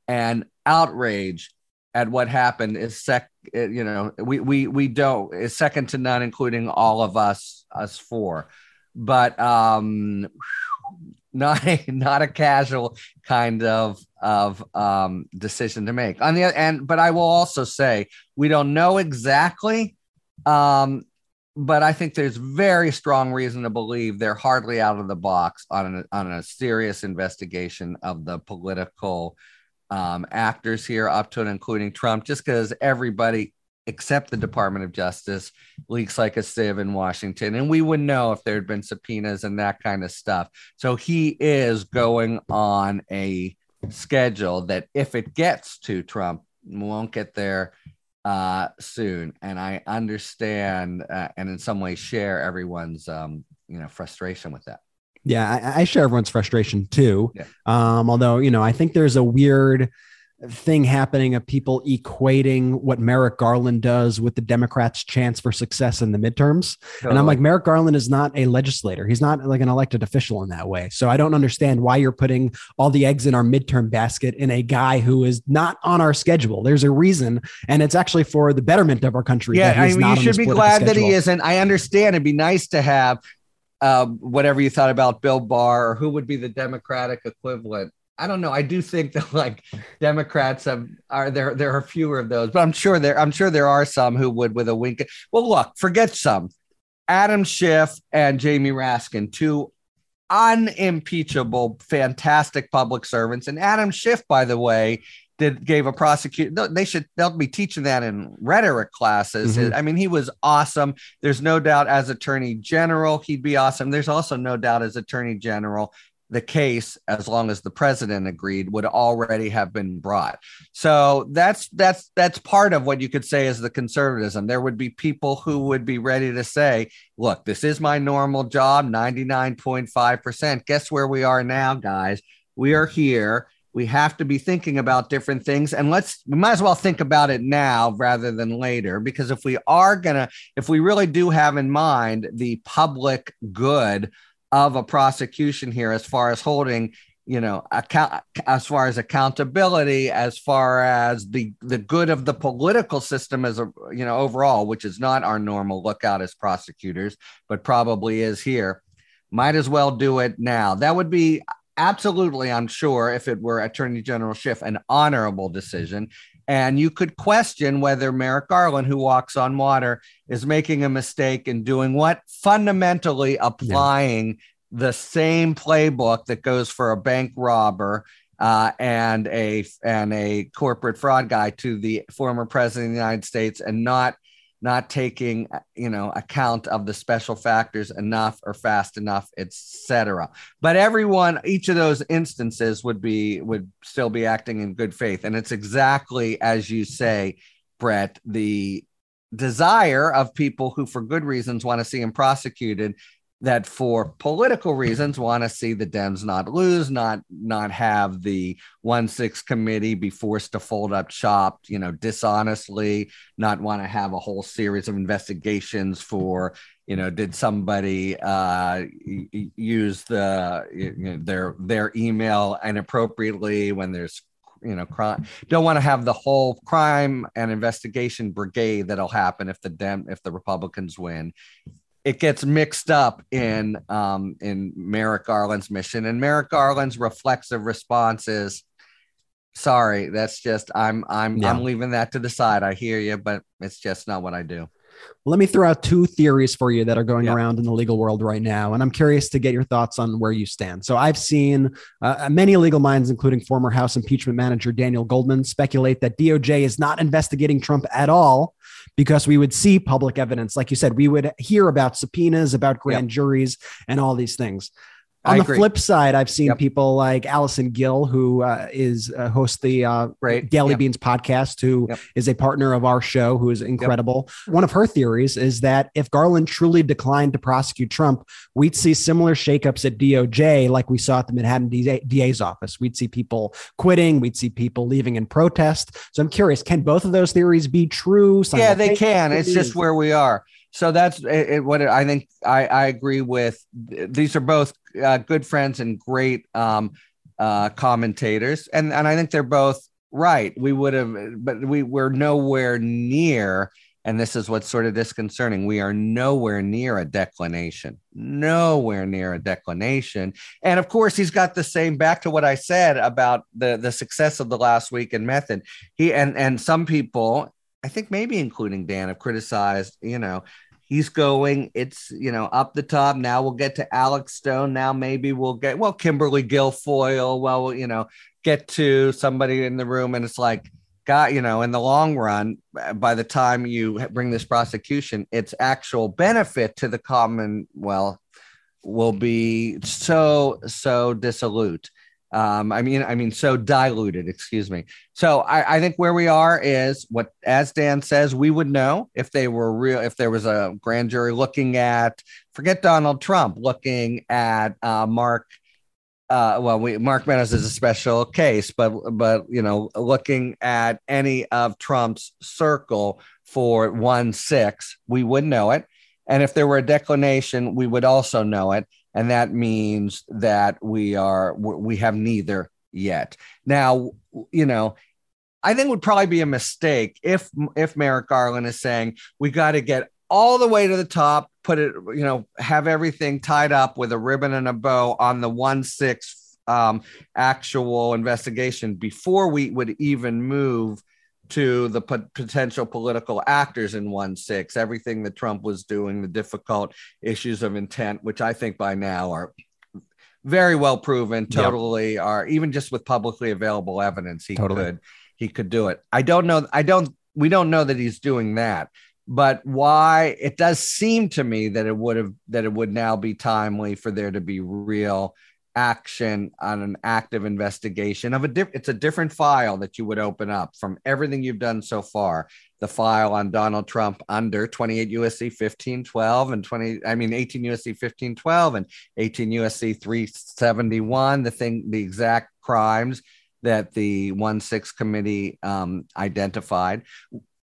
and outrage at what happened is sec. You know, we we we don't is second to none, including all of us us four. But um, not a not a casual kind of of um, decision to make. On the other end, but I will also say we don't know exactly, um, but I think there's very strong reason to believe they're hardly out of the box on an, on a serious investigation of the political um, actors here, up to and including Trump, just because everybody except the Department of Justice leaks like a sieve in Washington. And we would know if there had been subpoenas and that kind of stuff. So he is going on a schedule that if it gets to Trump, won't get there uh, soon. And I understand uh, and in some ways share everyone's um, you know frustration with that. Yeah, I, I share everyone's frustration too. Yeah. Um, although you know, I think there's a weird thing happening of people equating what Merrick Garland does with the Democrats' chance for success in the midterms. Totally. And I'm like, Merrick Garland is not a legislator. He's not like an elected official in that way. So I don't understand why you're putting all the eggs in our midterm basket in a guy who is not on our schedule. There's a reason, and it's actually for the betterment of our country. Yeah, I mean, you should be glad schedule. that he isn't. I understand. It'd be nice to have uh, whatever you thought about Bill Barr or who would be the Democratic equivalent I don't know. I do think that like Democrats have are there. There are fewer of those, but I'm sure there. I'm sure there are some who would with a wink. Well, look, forget some. Adam Schiff and Jamie Raskin, two unimpeachable, fantastic public servants. And Adam Schiff, by the way, did gave a prosecute. They should they'll be teaching that in rhetoric classes. Mm-hmm. I mean, he was awesome. There's no doubt as Attorney General he'd be awesome. There's also no doubt as Attorney General the case as long as the president agreed would already have been brought. So that's that's that's part of what you could say is the conservatism. There would be people who would be ready to say look this is my normal job 99.5% guess where we are now guys? We are here. We have to be thinking about different things. And let's we might as well think about it now rather than later because if we are going to if we really do have in mind the public good of a prosecution here as far as holding you know account as far as accountability as far as the the good of the political system as a you know overall which is not our normal lookout as prosecutors but probably is here might as well do it now that would be absolutely, I'm sure, if it were Attorney General Schiff, an honorable decision. And you could question whether Merrick Garland, who walks on water, is making a mistake in doing what? Fundamentally applying yeah. the same playbook that goes for a bank robber uh, and a and a corporate fraud guy to the former president of the United States, and not not taking you know account of the special factors enough or fast enough etc but everyone each of those instances would be would still be acting in good faith. And it's exactly as you say brett the desire of people who for good reasons want to see him prosecuted that for political reasons want to see the Dems not lose, not not have the one six committee be forced to fold up shop, you know, dishonestly, not want to have a whole series of investigations for, you know, did somebody uh, use the you know, their their email inappropriately when there's you know crime don't want to have the whole crime and investigation brigade that'll happen if the dem if the republicans win it gets mixed up in um, in Merrick Garland's mission, and Merrick Garland's reflexive response is, "Sorry, that's just I'm I'm yeah. I'm leaving that to the side. I hear you, but it's just not what I do." Let me throw out two theories for you that are going around in the legal world right now. And I'm curious to get your thoughts on where you stand. So, I've seen uh, many legal minds, including former House impeachment manager Daniel Goldman, speculate that DOJ is not investigating Trump at all because we would see public evidence. Like you said, we would hear about subpoenas, about grand juries, and all these things. On I the agree. flip side, I've seen yep. people like Allison Gill, who uh, is uh, hosts the uh, right. Daily yep. Beans podcast, who yep. is a partner of our show, who is incredible. One of her theories is that if Garland truly declined to prosecute Trump, we'd see similar shakeups at DOJ like we saw at the Manhattan DA's office. We'd see people quitting, we'd see people leaving in protest. So I'm curious, can both of those theories be true? Yeah, they can. It's just where we are so that's it, it, what I think. I, I agree with. These are both uh, good friends and great um, uh, commentators, and and I think they're both right. We would have, but we we're nowhere near. And this is what's sort of disconcerting. We are nowhere near a declination, nowhere near a declination. And of course, he's got the same back to what I said about the, the success of the last week in method. He and and some people, I think maybe including Dan, have criticized, you know, he's going. It's you know up the top. Now we'll get to Alex Stone. Now maybe we'll get well Kimberly Guilfoyle. Well, you know, get to somebody in the room, and it's like, God, you know, in the long run, uh, by the time you bring this prosecution, its actual benefit to the Commonwealth will be so so dissolute. Um, I mean, I mean, so diluted. Excuse me. So I, I, think where we are is what, as Dan says, we would know if they were real. If there was a grand jury looking at, forget Donald Trump, looking at uh, Mark. Uh, well, we, Mark Meadows is a special case, but but you know, looking at any of Trump's circle for one six, we would know it. And if there were a declination, we would also know it and that means that we are we have neither yet. Now, you know, I think would probably be a mistake if if Merrick Garland is saying we got to get all the way to the top, put it, you know, have everything tied up with a ribbon and a bow on the one six um, actual investigation before we would even move to the potential political actors in 1 6, everything that Trump was doing, the difficult issues of intent, which I think by now are very well proven, totally yep. are even just with publicly available evidence, he totally. could he could do it. I don't know. I don't we don't know that he's doing that. But why it does seem to me that it would have that it would now be timely for there to be real action on an active investigation of a diff- it's a different file that you would open up from everything you've done so far. The file on Donald Trump under 28 USC 1512 and 20 I mean 18 USC 1512 and 18 USC 371 the thing the exact crimes that the 1-6 committee um, identified.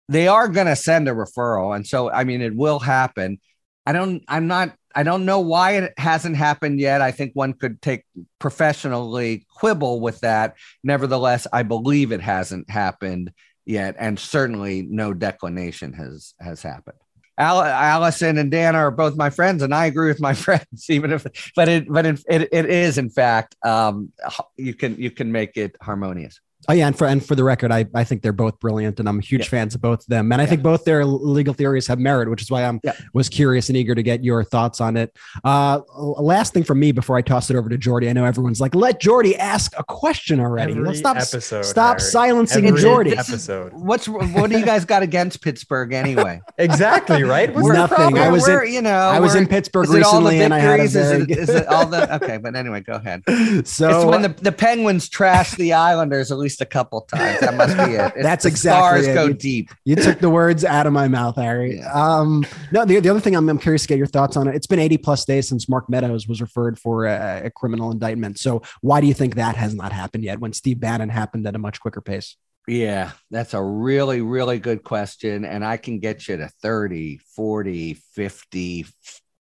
They are going to send a referral and so I mean it will happen. I don't I'm not I don't know why it hasn't happened yet. I think one could take professionally quibble with that. Nevertheless, I believe it hasn't happened yet, and certainly no declination has has happened. Al- Allison and Dan are both my friends, and I agree with my (laughs) friends. Even if, but it, but it, it, it is in fact, um, you can you can make it harmonious. Oh yeah, and for and for the record, I, I think they're both brilliant, and I'm huge yeah. fans of both of them. And I think both their legal theories have merit, which is why I'm yeah. was curious and eager to get your thoughts on it. Uh, last thing from me before I toss it over to Jordy. I know everyone's like, let Jordy ask a question already. Every Let's stop episode, stop Harry. silencing Every Jordy. Episode. What's what do you guys got against Pittsburgh anyway? (laughs) exactly right. What's We're nothing. I was in, you know I was in Pittsburgh recently, and I had a very... is, it, is it all the okay? But anyway, go ahead. (laughs) So it's when the, the Penguins trash the Islanders at least a couple times. That must be it. It's, That's exactly stars it. go You- deep. You took the words out of my mouth, Harry. Yeah. Um, no, the, the other thing I'm, I'm curious to get your thoughts on it. It's been 80 plus days since Mark Meadows was referred for a, a criminal indictment. So why do you think that has not happened yet when Steve Bannon happened at a much quicker pace? Yeah, that's a really, really good question. And I can get you to 30, 40, 50,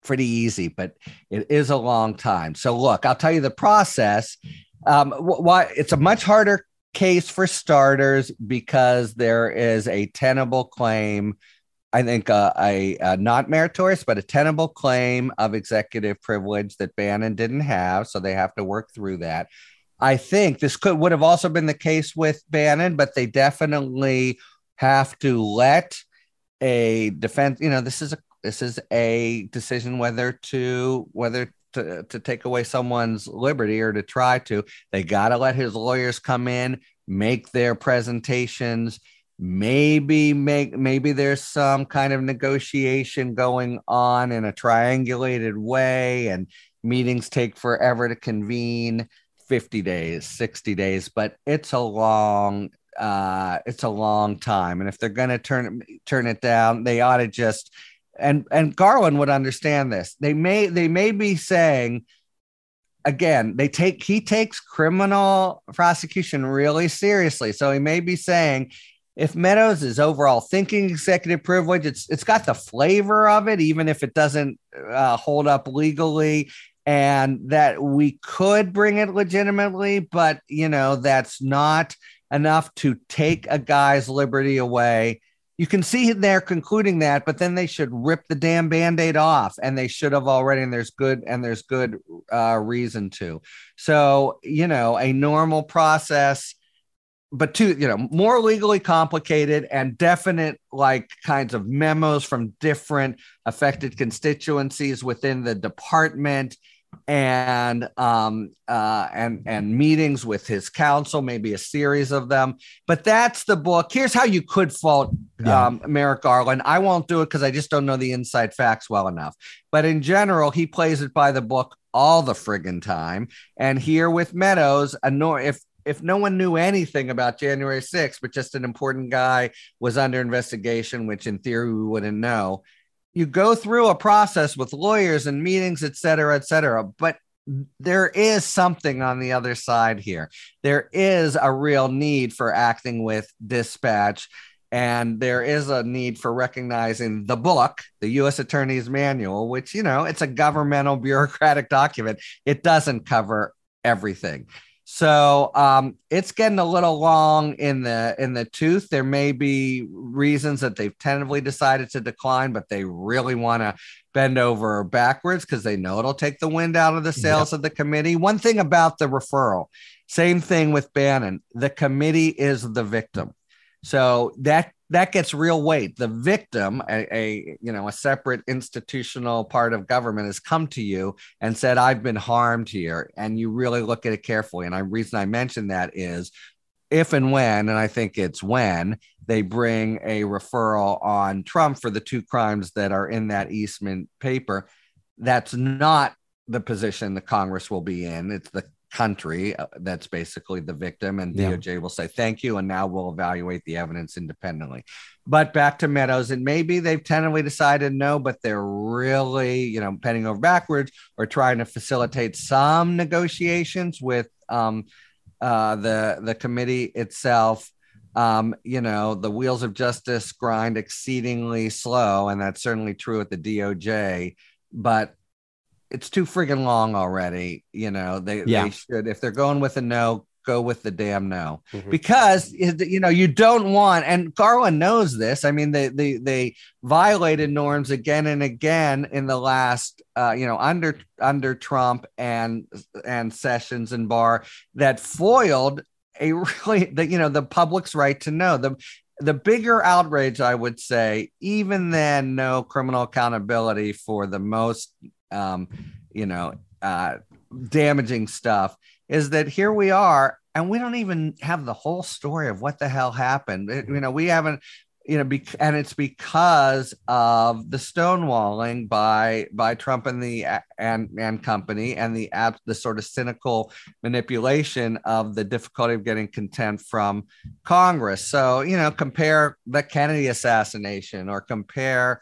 pretty easy, but it is a long time. So, look, I'll tell you the process. Um, why it's a much harder case for starters because there is a tenable claim. I think uh, a, a not meritorious, but a tenable claim of executive privilege that Bannon didn't have. So they have to work through that. I think this could would have also been the case with Bannon, but they definitely have to let a defense. You know, this is a this is a decision whether to whether to, to take away someone's liberty or to try to. They got to let his lawyers come in, make their presentations. Maybe make maybe there's some kind of negotiation going on in a triangulated way, and meetings take forever to convene 50 days 60 days but it's a long uh it's a long time and if they're going to turn turn it down they ought to just and and garland would understand this they may they may be saying again they take he takes criminal prosecution really seriously so he may be saying if Meadows is overall thinking executive privilege, it's it's got the flavor of it, even if it doesn't uh, hold up legally and that we could bring it legitimately, but you know, that's not enough to take a guy's liberty away. You can see they're concluding that, but then they should rip the damn band-aid off, and they should have already. And there's good and there's good uh, reason to. So you know, a normal process, but two, you know, more legally complicated and definite like kinds of memos from different affected constituencies within the department and um uh and and meetings with his counsel maybe a series of them. But that's the book. Here's how you could fault Yeah. um merrick garland. I won't do it because i just don't know the inside facts well enough. But in general he plays it by the book all the friggin time. And here with meadows a no if if no one knew anything about January 6th, but just an important guy was under investigation, which in theory we wouldn't know, you go through a process with lawyers and meetings, et cetera, et cetera. But there is something on the other side here. There is a real need for acting with dispatch. And there is a need for recognizing the book, the U.S. Attorney's Manual, which, you know, it's a governmental (laughs) bureaucratic document. It doesn't cover everything. So um, it's getting a little long in the in the tooth. There may be reasons that they've tentatively decided to decline, but they really want to bend over backwards because they know it'll take the wind out of the sails of the committee. One thing about the referral, same thing with Bannon. The committee is the victim, so that that gets real weight. The victim, a, a you know a separate institutional part of government, has come to you and said, "I've been harmed here," and you really look at it carefully. And the reason I mention that is if and when, and I think it's when they bring a referral on Trump for the two crimes that are in that Eastman paper, that's not the position the Congress will be in. It's the country uh, that's basically the victim, and Yeah. DOJ will say thank you, and now we'll evaluate the evidence independently. But back to Meadows, and maybe they've tentatively decided no, but they're really, you know, penning over backwards or trying to facilitate some negotiations with um, uh, the the committee itself. Um, you know, the wheels of justice grind exceedingly slow, and that's certainly true at the DOJ. But it's too friggin' long already. You know, they, Yeah. they should if they're going with a no, go with the damn no Mhm. because you know you don't want and Garland knows this. I mean, they they they violated norms again and again in the last uh, you know under under Trump and and Sessions and Barr that foiled a (laughs) really the you know the public's right to know the the bigger outrage I would say even then no criminal accountability for the most um, you know uh, damaging stuff is that here we are and we don't even have the whole story of what the hell happened. It- you know we haven't you know bec- and it's because of the stonewalling by by trump and the and and company and the the sort of cynical manipulation of the difficulty of getting content from congress. So you know compare the kennedy assassination or compare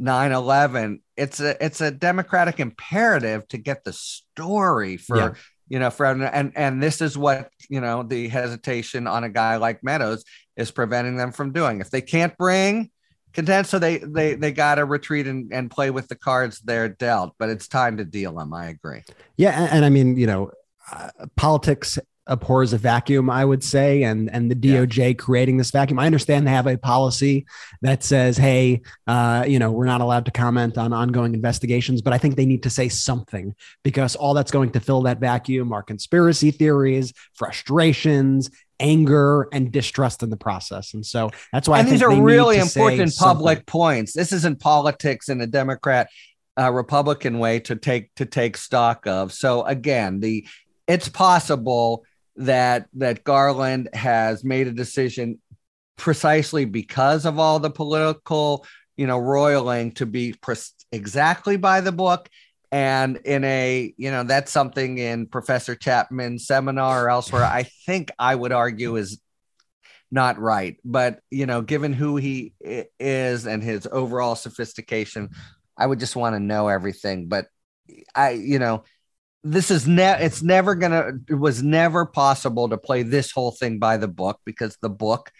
9-11 it's a it's a democratic imperative to get the story for Yeah. you know for and and this is what you know the hesitation on a guy like meadows is preventing them from doing if they can't bring content so they they they got to retreat and, and play with the cards they're dealt but it's time to deal them i agree Yeah, and, and I mean, you know, uh, politics abhors a vacuum, I would say, and and the DOJ creating this vacuum. I understand they have a policy that says, hey, uh, you know, we're not allowed to comment on ongoing investigations, but I think they need to say something because all that's going to fill that vacuum are conspiracy theories, frustrations. Anger and distrust in the process, and so that's why. I and these think are really important public something. points this isn't politics in a democrat uh, republican way to take to take stock of so again the it's possible that that garland has made a decision precisely because of all the political you know roiling to be pres- exactly by the book and in a you know that's something in professor chapman's seminar or elsewhere i think i would argue is not right. But you know given who he is and his overall sophistication i would just want to know everything. But i you know this is ne- it's never gonna it was never possible to play this whole thing by the book because the book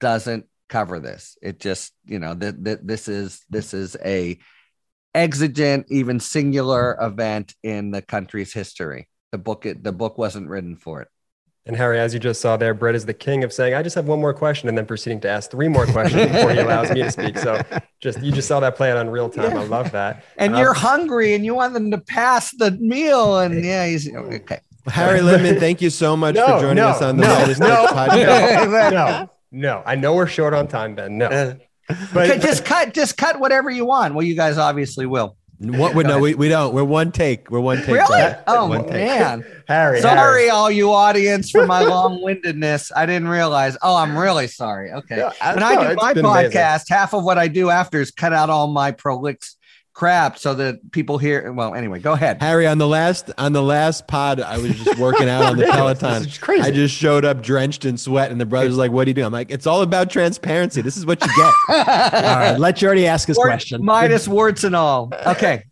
doesn't cover this. It just you know that th- this is this is a exigent even singular event in the country's history. The book it, the book wasn't written for it And Harry, as you just saw there, Brett is the king of saying, I just have one more question, and then proceeding to ask three more questions (laughs) before he allows me to speak. So just you just saw that play out on real time. I love that. and Um, you're hungry and you want them to pass the meal and yeah he's okay Harry Litman, thank you so much No, for joining no, us on the no, Latest no, Touch podcast. no, no. I know we're short on time, Ben. No. Okay, But just cut just cut whatever you want well you guys obviously will What? we- No, we, we don't. We're one take. We're one take. really Brett. oh One man (laughs) Harry, sorry Harry. all you audience for my long-windedness i didn't realize oh i'm really sorry okay No, I- when no, i do my been amazing. podcast half of what i do after is cut out all my prolix crap so that people hear well anyway go ahead Harry, on the last on the last pod, I was just working out on the (laughs) Peloton. This is crazy. I just showed up drenched in sweat, and the brother's like, "What are you doing?" I'm like, "It's all about transparency. This is what you get." (laughs) All right, let Jordy ask his Wart- question. minus warts and all okay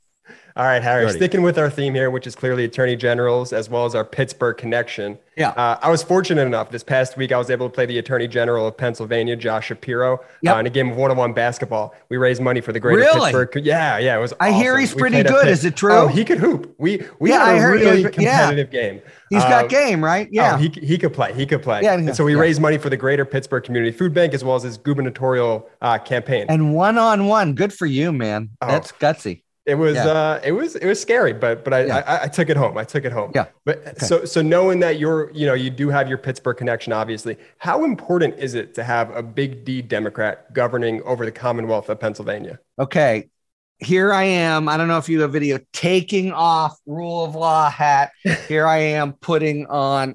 All right, Harry, Jordy. sticking with our theme here, which is clearly attorney generals as well as our Pittsburgh connection. Yeah. Uh, I was fortunate enough this past week, I was able to play the attorney general of Pennsylvania, Josh Shapiro, Yep. uh, in a game of one on one basketball. We raised money for the greater Really? Pittsburgh. Yeah, yeah, it was I hear he's We pretty good. Is it true? Oh, he could hoop. We, we Yeah, had a really was- yeah. competitive game. He's Uh, got game right yeah Oh, he, he could play. He could play. Yeah, and so we yeah. raised money for the Greater Pittsburgh Community Food Bank as well as his gubernatorial uh, campaign. and one on one good for you man Oh. that's gutsy It was Yeah. uh it was it was scary, but but I, Yeah. I I took it home. I took it home. Yeah. But so so knowing that you're you know you do have your Pittsburgh connection, obviously, how important is it to have a big D Democrat governing over the Commonwealth of Pennsylvania? Okay. Here I am. I don't know if you have video taking off rule of law hat. (laughs) Here I am putting on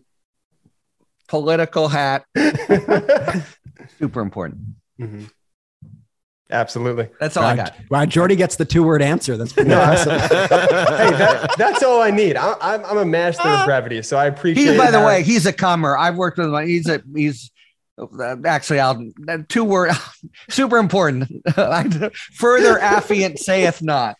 political hat. (laughs) Super important. Mhm. Absolutely. That's all wow, I got. Wow, Jordy gets the two word answer. That's pretty (laughs) awesome. (laughs) hey, that, that's all I need. I, I'm, I'm a master of brevity, so I appreciate. He's, by the way, he's a comer. I've worked with him. He's a he's uh, actually I'll two word (laughs) super important. Further affiant saith not.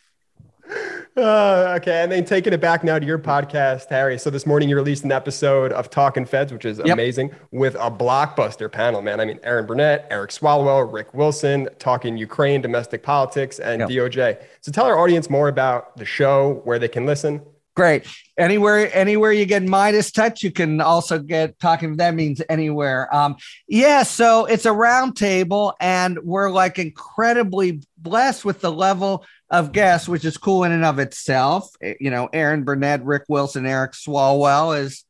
Uh, okay, and then taking it back now to your podcast, Harry. So this morning you released an episode of Talking Feds, which is Yep. amazing, with a blockbuster panel. Man, I mean, Erin Burnett, Eric Swalwell, Rick Wilson, talking Ukraine, domestic politics, and Yep. DOJ. So tell our audience more about the show, where they can listen. Great. Anywhere, anywhere you get MeidasTouch, you can also get talking. That means anywhere. Um, yeah. So it's a round table, and we're like incredibly blessed with the level of guests, which is cool in and of itself. Eh, You know, Erin Burnett, Rick Wilson, Eric Swalwell is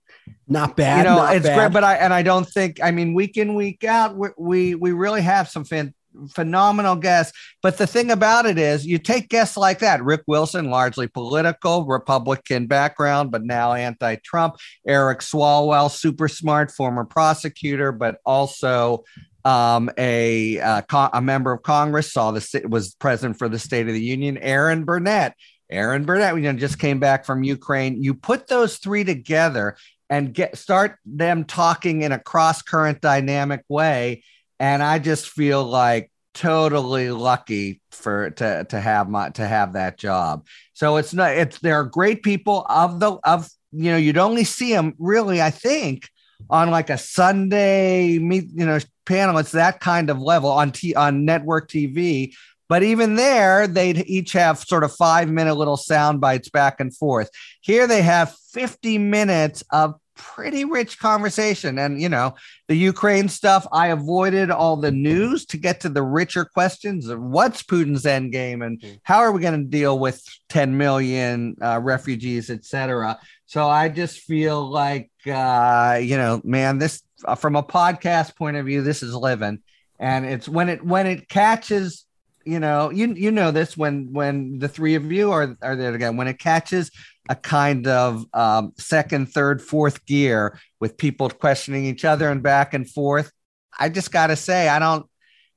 not bad. you know it's bad. great but i and i don't think i mean week in week out we we, we really have some fan, phenomenal guests but the thing about it is you take guests like that rick wilson largely political republican background but now anti-trump eric swalwell super smart former prosecutor but also um, a uh, co- a member of Congress saw the was president for the State of the Union. Erin Burnett, Erin Burnett, you know, just came back from Ukraine. You put those three together, and get start them talking in a cross current dynamic way and i just feel like totally lucky for to to have my to have that job so it's not it's there are great people of the of you know you'd only see them really i think on like a sunday meet you know panel it's that kind of level on t on network tv but even there they'd each have sort of five minute little sound bites back and forth here they have 50 minutes of pretty rich conversation. And, you know, the Ukraine stuff, I avoided all the news to get to the richer questions of what's Putin's end game and how are we going to deal with 10 million uh, refugees, et cetera. So I just feel like, uh, you know, man, this uh, from a podcast point of view, this is living. And it's when it when it catches you know you you know this when when the three of you are are there again when it catches a kind of um, second third fourth gear with people questioning each other and back and forth i just gotta say i don't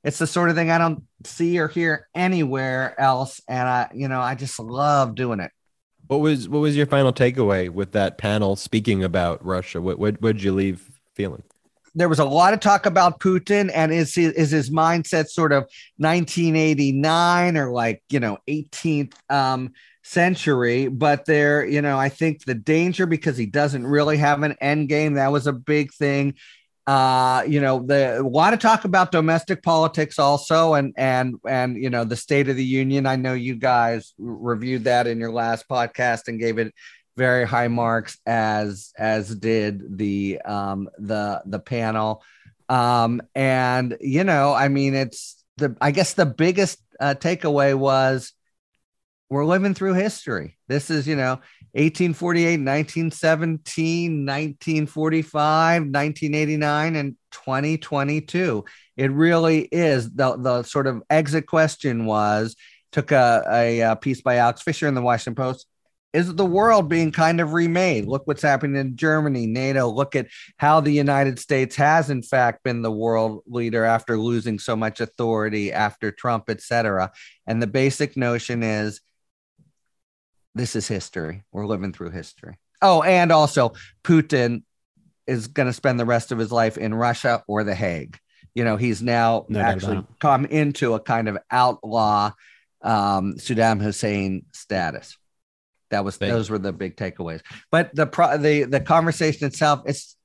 it's the sort of thing i don't see or hear anywhere else and i you know i just love doing it What was what was your final takeaway with that panel speaking about Russia? What what would you leave feeling? there was a lot of talk about Putin and is is his mindset sort of 1989 or like you know 18th um, century. But there, you know, I think the danger because he doesn't really have an end game. That was a big thing. Uh, you know, the lot of talk about domestic politics also, and and and you know the State of the Union. I know you guys reviewed that in your last podcast and gave it very high marks as as did the um the the panel um and you know i mean it's the i guess the biggest uh, takeaway was we're living through history this is you know 1848 1917 1945 1989 and 2022 it really is the the sort of exit question was took a, a, a piece by alex fisher in the washington post is the world being kind of remade? Look what's happening in Germany, NATO. Look at how the United States has, in fact, been the world leader after losing so much authority after Trump, et cetera. And the basic notion is this is history. We're living through history. Oh, and also Putin is going to spend the rest of his life in Russia or The Hague. You know, he's now No actually come into a kind of outlaw um, Saddam Hussein status. That was those were the big takeaways. But the pro, the the conversation itself, it's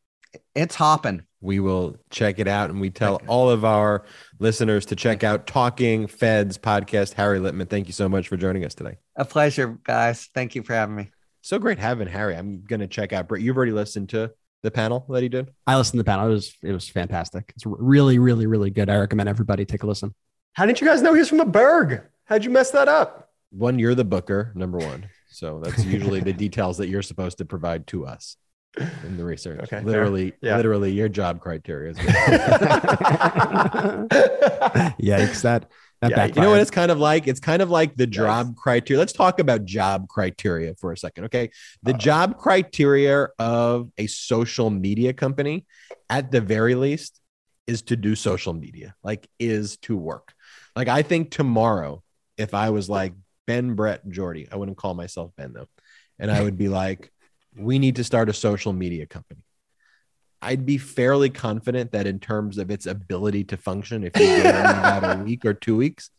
it's hopping. We will check it out and we tell Okay. all of our listeners to check out Talking Feds podcast. Harry Litman, thank you so much for joining us today. A pleasure, guys. Thank you for having me. So great having Harry. I'm going to check out Brett. You've already listened to the panel that he did. I listened to the panel. It was it was fantastic. It's really, really, really good. I recommend everybody take a listen. How didn't you guys know he was from the Burgh? How'd you mess that up? One, you're the booker, number one. So that's usually the (laughs) details that you're supposed to provide to us in the research. Okay, literally, Yeah. literally your job criteria. Is (laughs) (laughs) Yikes! That that yeah, you know what it's kind of like? It's kind of like the job criteria. Let's talk about job criteria for a second. Okay. The job criteria of a social media company, at the very least, is to do social media, like is to work. Like I think tomorrow, if I was like Ben, Brett, Jordy, I wouldn't call myself Ben though, and I would be like, we need to start a social media company. I'd be fairly confident that in terms of its ability to function, if you give it about a (laughs) week or two weeks,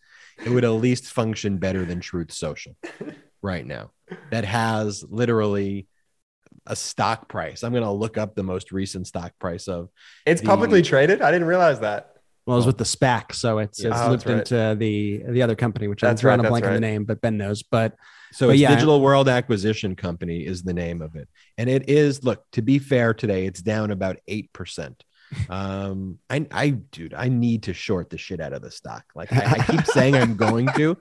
it would at least function better than Truth Social right now. That has literally a stock price. I'm going to look up the most recent stock price of. It's The- publicly traded. I didn't realize that. Well, it was with the SPAC, so it's, Yeah. it's Oh, looped right. into the the other company, which I'm That's drawing right, a blank that's on the name, but Ben knows. But So it's yeah. Digital World Acquisition Company is the name of it, and it is. Look, to be fair, today it's down about eight percent. (laughs) Um, I, I, dude, I need to short the shit out of the stock. Like I, I keep (laughs) saying I'm going to,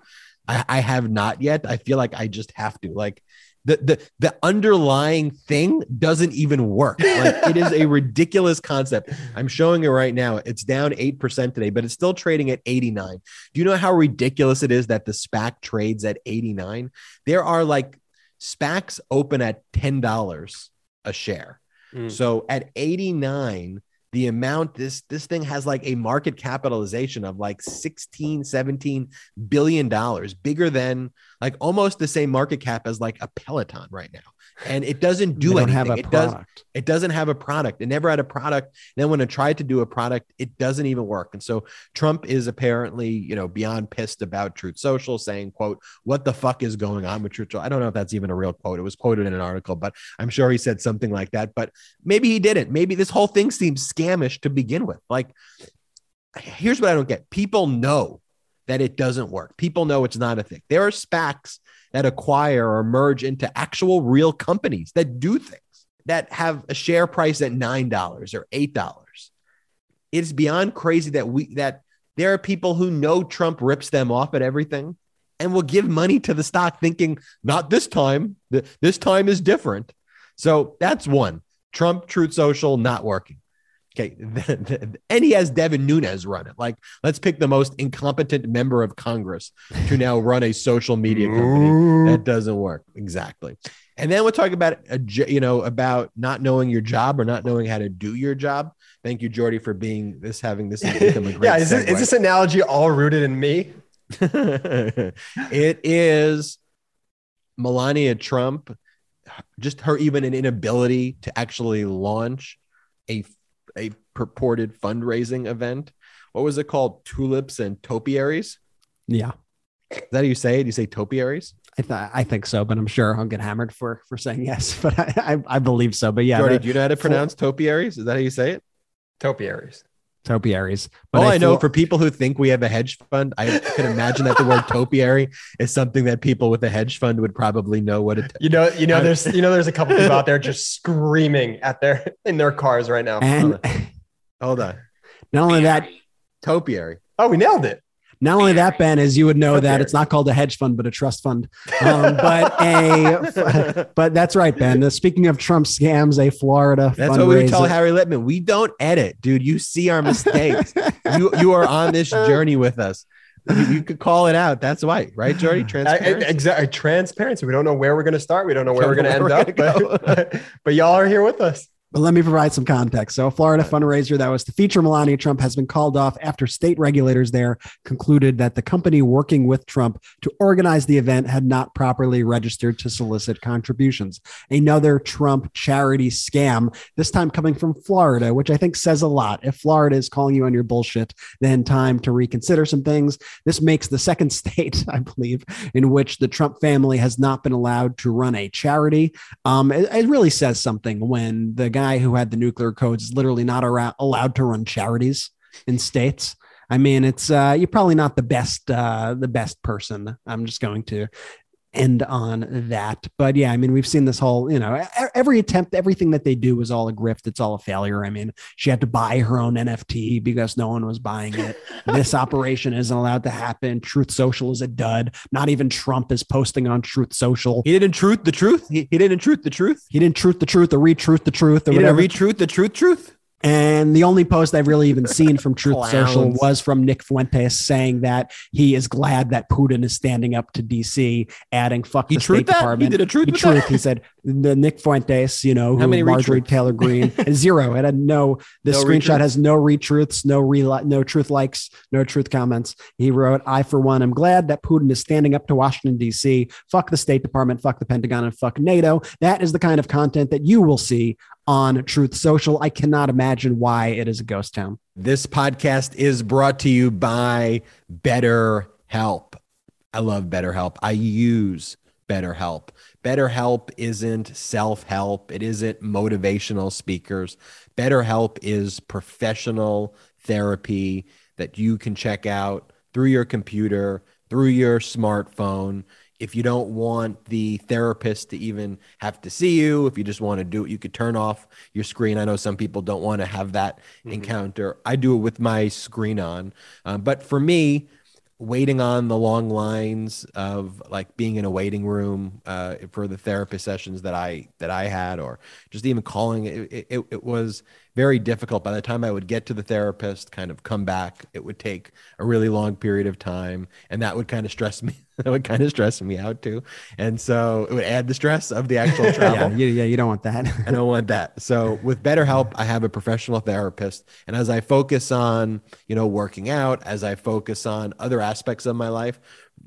I, I have not yet. I feel like I just have to. Like the the the underlying thing doesn't even work. Like it is a (laughs) ridiculous concept. I'm showing it right now. It's down eight percent today, but it's still trading at 89. Do you know how ridiculous it is that the SPAC trades at 89? There are like SPACs open at $10 a share. Mm. So at 89, the amount this this thing has like a market capitalization of like 16 17 billion dollars bigger than like almost the same market cap as like a peloton right now and it doesn't do anything have a it does. It doesn't have a product. It never had a product. Then when it tried to do a product, it doesn't even work. And so Trump is apparently, you know, beyond pissed about Truth Social, saying, "quote What the fuck is going on with Truth Social?" I don't know if that's even a real quote. It was quoted in an article, but I'm sure he said something like that. But maybe he didn't. Maybe this whole thing seems scamish to begin with. Like, here's what I don't get: people know that it doesn't work. People know it's not a thing. There are SPACs that acquire or merge into actual real companies that do things that have a share price at nine dollars or eight dollars. It's beyond crazy that we that there are people who know Trump rips them off at everything and will give money to the stock thinking not this time. This time is different. So that's one. Trump truth social not working okay (laughs) and he has devin Nunes run it. Like let's pick the most incompetent member of congress to now run a social media company. That doesn't work. Exactly. And then we'll talk about a, you know about not knowing your job or not knowing how to do your job. Thank you jordy for being this having this (laughs) yeah, is this, is this analogy all rooted in me? (laughs) it is Melania Trump, just her even an inability to actually launch a a purported fundraising event. What was it called? Tulips and topiaries. Yeah, Is that how you say it? You say topiaries? I, th- I think so, but I'm sure I'll get hammered for for saying yes. (laughs) But I I, I believe so. But yeah, Jordy, the do you know how to pronounce topiaries? Is that how you say it? Topiaries. Topiaries. But oh, All I, know feel- for people who think we have a hedge fund, I can imagine that the word (laughs) topiary is something that people with a hedge fund would probably know what it. You know, you know, there's you know, there's a couple people out there just (laughs) screaming at their in their cars right now. and Hold on, (laughs) not only that, topiary. oh, we nailed it. Not only that, Ben, as you would know that it's not called a hedge fund, but a trust fund. Um, but a, (laughs) but that's right, Ben. Uh, Speaking of Trump scams, a Florida That's what we would tell Harry Litman. We don't edit, dude. You see our mistakes. (laughs) you you are on this journey with us. You, you could call it out. That's why, right, Jordy? Transparency. Exactly. Transparency. We don't know where we're going to start. We don't know where we're going to end up, we're (laughs) but, but y'all are here with us. But let me provide some context. So, a Florida fundraiser that was to feature Melania Trump has been called off after state regulators there concluded that the company working with Trump to organize the event had not properly registered to solicit contributions. Another Trump charity scam, this time coming from Florida, which I think says a lot. If Florida is calling you on your bullshit, then time to reconsider some things. This makes the second (laughs) state, I believe, in which the Trump family has not been allowed to run a charity. Um, it, it really says something when the guy who had the nuclear codes is literally not around, allowed to run charities in states. I mean, it's uh, you're probably not the best uh, the best person. I'm just going to end on that. But yeah, I mean, we've seen this whole, you know, every attempt, everything that they do is all a grift. It's all a failure. I mean, she had to buy her own NFT because no one was buying it. (laughs) this operation isn't allowed to happen. Truth Social is a dud. Not even Trump is posting on Truth Social. he didn't truth the truth. He, he didn't truth the truth. He didn't truth the truth or retruth the truth or He didn't whatever. retruth the truth. Truth. And the only post I've really even seen from Truth Social was from Nick Fuentes saying that he is glad that Putin is standing up to DC, adding "fuck He the State that? He Department." did a truth He truth. that? He said the Nick Fuentes, you know, How many Marjorie? Taylor Greene (laughs) zero. It had no. The No screenshot has no retruths, no re no truth likes, no truth comments. He wrote, "I for one am glad that Putin is standing up to Washington D.C. Fuck the State Department, fuck the Pentagon, and fuck NATO. That is the kind of content that you will see on Truth Social. I cannot imagine why it is a ghost town." This podcast is brought to you by Better Help. I love BetterHelp. I use BetterHelp. BetterHelp isn't self help, it isn't motivational speakers. BetterHelp is professional therapy that you can check out through your computer, through your smartphone. If you don't want the therapist to even have to see you, if you just want to do it, you could turn off your screen. I know some people don't want to have that encounter. I do it with my screen on. Um, but for me, waiting on the long lines of like being in a waiting room uh, for the therapist sessions that I that I had, or just even calling it, it, it was very difficult. By the time I would get to the therapist, kind of come back, it would take a really long period of time, and that would kind of stress (laughs) me. that would kind of stress me out too, and so it would add the stress of the actual travel. (laughs) Yeah, you, yeah, you don't want that. I don't want that. So with BetterHelp, I have a professional therapist, and as I focus on, you know, working out, as I focus on other aspects of my life,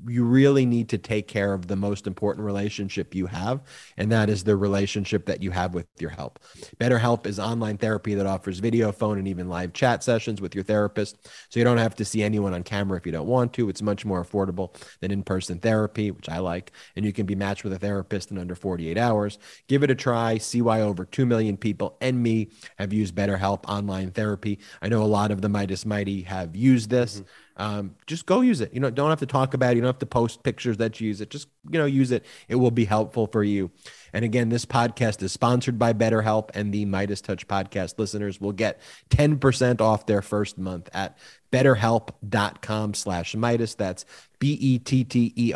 you really need to take care of the most important relationship you have, and that is the relationship that you have with your help. BetterHelp is online therapy that offers video, phone, and even live chat sessions with your therapist, so you don't have to see anyone on camera if you don't want to. It's much more affordable than in-person therapy, which I like, and you can be matched with a therapist in under 48 hours. Give it a try. See why over 2 million people and me have used BetterHelp online therapy. I know a lot of the Meidas Mighty have used this. Mm-hmm. Um, just go use it. You know, don't have to talk about it. You don't have to post pictures that you use it. Just, you know, use it. It will be helpful for you. And again, this podcast is sponsored by BetterHelp, and the MeidasTouch podcast listeners will get 10% off their first month at betterhelp.com slash Meidas. That's E B-E-T-T-E-R-H-E-L-P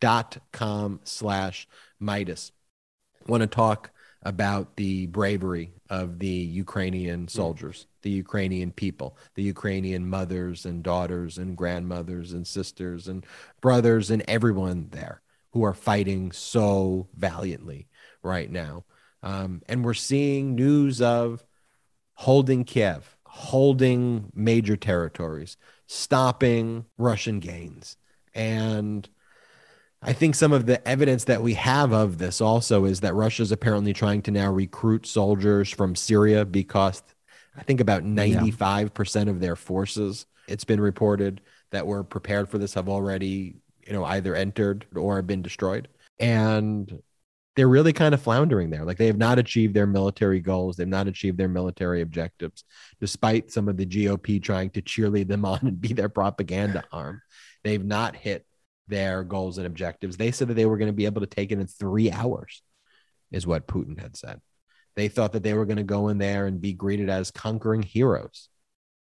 dot com slash Meidas. want to talk about the bravery of the Ukrainian soldiers, the Ukrainian people, the Ukrainian mothers and daughters and grandmothers and sisters and brothers and everyone there who are fighting so valiantly right now. Um, and we're seeing news of holding Kiev, holding major territories, stopping Russian gains. And I think some of the evidence that we have of this also is that Russia's apparently trying to now recruit soldiers from Syria because I think about 95% of their forces, it's been reported that were prepared for this have already, you know, either entered or have been destroyed. And they're really kind of floundering there. Like they have not achieved their military goals. They've not achieved their military objectives, despite some of the GOP trying to cheerlead them (laughs) on and be their propaganda arm. They've not hit their goals and objectives. They said that they were going to be able to take it in three hours, is what Putin had said. They thought that they were going to go in there and be greeted as conquering heroes,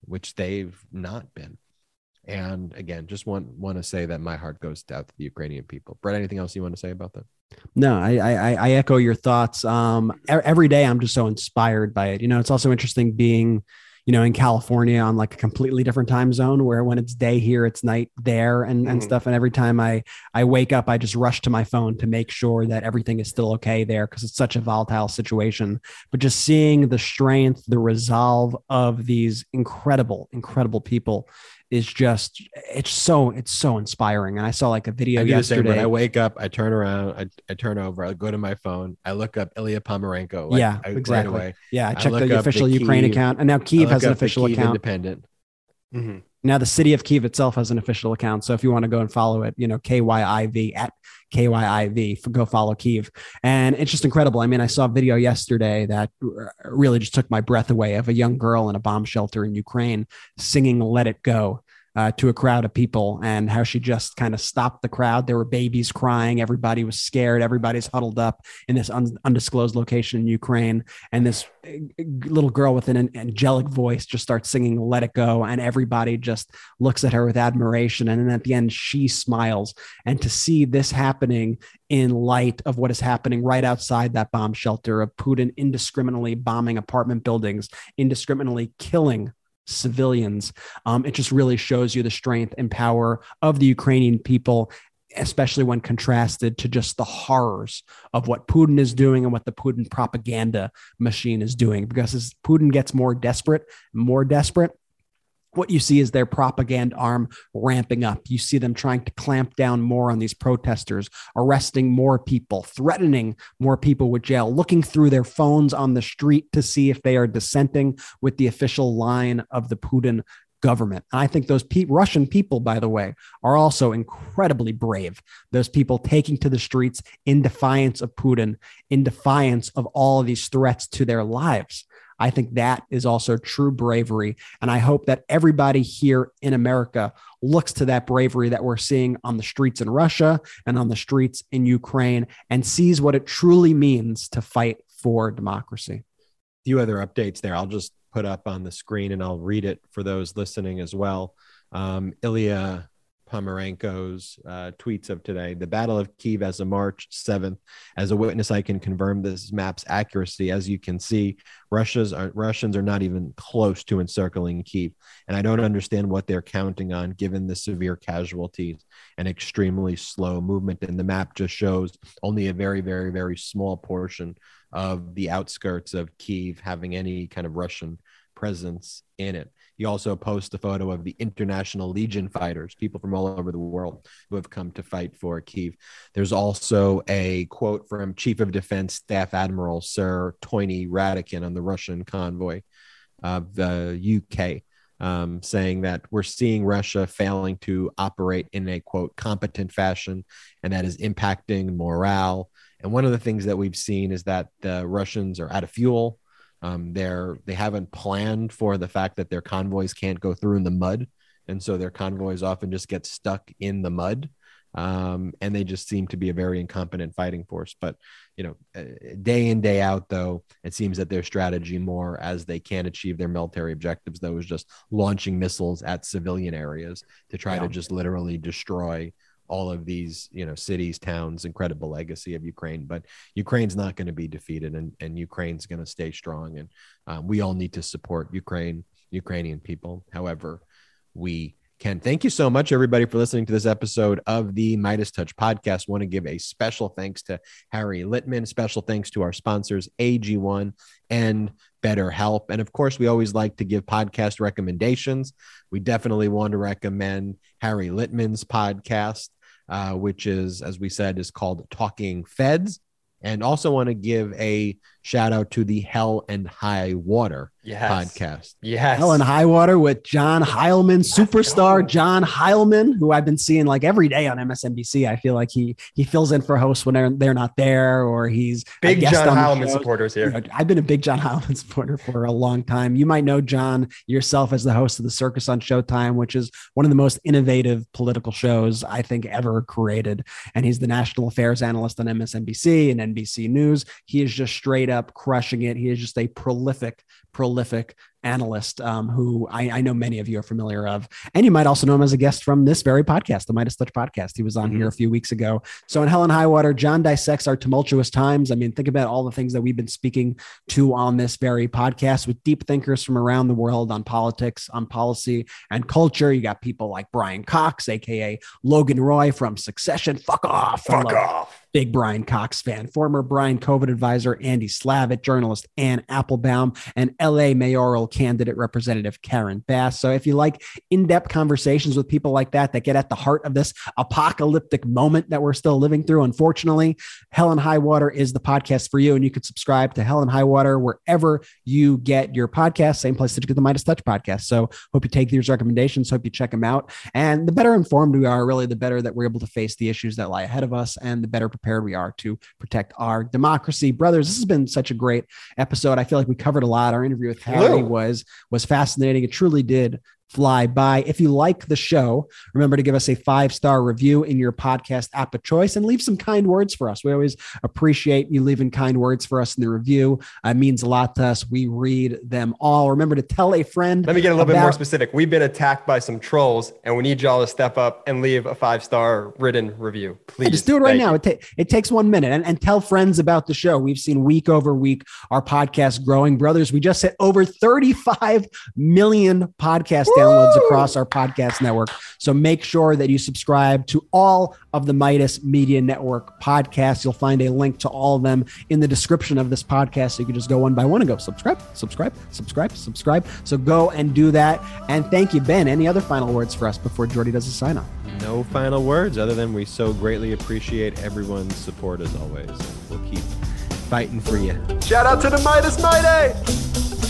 which they've not been. And again, just want want to say that my heart goes out to the Ukrainian people. Brett, anything else you want to say about that? No, I, I I echo your thoughts. Um, every day I'm just so inspired by it. You know, it's also interesting being, you know, in California on like a completely different time zone where when it's day here, it's night there and, and Mhm. stuff. And every time I I wake up, I just rush to my phone to make sure that everything is still okay there because it's such a volatile situation. But just seeing the strength, the resolve of these incredible, incredible people is just it's so it's so inspiring. And I saw like a video I do the same. When yesterday. I wake up, I turn around, I, I turn over, I go to my phone, I look up Ilya Ponomarenko. like, Yeah, I- right exactly. away. Yeah, I I checked look the up the official Ukraine Kyiv- account, and now I Kiev has an official account. Independent. Mhm. Now the city of Kiev itself has an official account. So if you want to go and follow it, you know, KYIV at KYIV, go follow Kiev. And it's just incredible. I mean, I saw a video yesterday that really just took my breath away of a young girl in a bomb shelter in Ukraine singing Let It Go. Uh, to a crowd of people and how she just kind of stopped the crowd. There were babies crying. Everybody was scared. Everybody's huddled up in this un- undisclosed location in Ukraine. And this uh, little girl with an angelic voice just starts singing Let It Go. And everybody just looks at her with admiration. And then at the end, she smiles. And to see this happening in light of what is happening right outside that bomb shelter of Putin indiscriminately bombing apartment buildings, indiscriminately killing civilians. Um, it just really shows you the strength and power of the Ukrainian people, especially when contrasted to just the horrors of what Putin is doing and what the Putin propaganda machine is doing. Because as Putin gets more desperate, more desperate, what you see is their propaganda arm ramping up. You see them trying to clamp down more on these protesters, arresting more people, threatening more people with jail, looking through their phones on the street to see if they are dissenting with the official line of the Putin government. And I think those pe- Russian people, by the way, are also incredibly brave. Those people taking to the streets in defiance of Putin, in defiance of all of these threats to their lives. I think that is also true bravery. And I hope that everybody here in America looks to that bravery that we're seeing on the streets in Russia and on the streets in Ukraine and sees what it truly means to fight for democracy. A few other updates there. I'll just put up on the screen and I'll read it for those listening as well. Um, Ilya Ponomarenko's uh, tweets of today. The Battle of Kiev as of March 7th. As a witness, I can confirm this map's accuracy. As you can see, Russia's are, Russians are not even close to encircling Kiev, and I don't understand what they're counting on, given the severe casualties and extremely slow movement. And the map just shows only a very, very, very small portion of the outskirts of Kiev having any kind of Russian presence in it. He also posts a photo of the International Legion fighters, people from all over the world who have come to fight for Kiev. There's also a quote from Chief of Defense Staff Admiral Sir Tony Radakin on the Russian convoy of the UK. Um, saying that we're seeing Russia failing to operate in a quote competent fashion, and that is impacting morale. And one of the things that we've seen is that the Russians are out of fuel. Um, they're they haven't planned for the fact that their convoys can't go through in the mud, and so their convoys often just get stuck in the mud. Um, and they just seem to be a very incompetent fighting force. But you know, uh, day in day out, though, it seems that their strategy more as they can achieve their military objectives, though, is just launching missiles at civilian areas to try yeah. to just literally destroy all of these you know cities towns incredible legacy of ukraine but ukraine's not going to be defeated and, and ukraine's going to stay strong and um, we all need to support ukraine ukrainian people. However we can thank you so much everybody for listening to this episode of the MeidasTouch podcast. Want to give a special thanks to harry litman special thanks to our sponsors ag1 and BetterHelp. And of course we always like to give podcast recommendations. We definitely want to recommend harry litman's podcast uh, which is, as we said, is called Talking Feds. And also want to give a shout out to the Hell and High Water yes. podcast. Yes. Hell and High Water with John Heilemann, superstar John Heilemann, who I've been seeing like every day on MSNBC. I feel like he he fills in for hosts when they're, they're not there or he's big John Heilemann supporters here. You know, I've been a big John Heilemann (laughs) supporter for a long time. You might know John yourself as the host of the Circus on Showtime, which is one of the most innovative political shows I think ever created. And he's the national affairs analyst on MSNBC and NBC News. He is just straight up crushing it. He is just a prolific, prolific analyst um, who I, I, know many of you are familiar of. And you might also know him as a guest from this very podcast, the MeidasTouch podcast. He was on mm-hmm. here a few weeks ago. So in Hell and High Water, John dissects our tumultuous times. I mean, think about all the things that we've been speaking to on this very podcast with deep thinkers from around the world on politics, on policy, and culture. You got people like Brian Cox, aka Logan Roy from Succession. Fuck off. Fuck off big Brian Cox fan, former Biden COVID advisor Andy Slavitt, journalist Anne Applebaum, and LA mayoral candidate representative Karen Bass. So if you like in-depth conversations with people like that that get at the heart of this apocalyptic moment that we're still living through, unfortunately, Hell and High Water is the podcast for you. And you can subscribe to Hell and High Water wherever you get your podcast, same place that you get the MeidasTouch podcast. So hope you take these recommendations, hope you check them out. And the better informed we are, really, the better that we're able to face the issues that lie ahead of us and the better prepared we are to protect our democracy. Brothers, this has been such a great episode. I feel like we covered a lot. Our interview with Harry was was fascinating. It truly did fly by. If you like the show, remember to give us a five star review in your podcast app of choice and leave some kind words for us. We always appreciate you leaving kind words for us in the review. Uh, it means a lot to us. We read them all. Remember to tell a friend. Let me get a little about- bit more specific. We've been attacked by some trolls, and we need y'all to step up and leave a five star written review. Please. Yeah, just do it right Thank now. It, ta- it takes one minute and, and tell friends about the show. We've seen week over week our podcast growing. Brothers, we just hit over 35 million podcast Woo! Downloads across our podcast network. So make sure that you subscribe to all of the Meidas Media Network podcasts. You'll find a link to all of them in the description of this podcast. So you can just go one by one and go subscribe, subscribe, subscribe, subscribe. So go and do that. And thank you, Ben. Any other final words for us before Jordy does a sign off? No final words other than we so greatly appreciate everyone's support as always. We'll keep fighting for you. Shout out to the Meidas Mighty!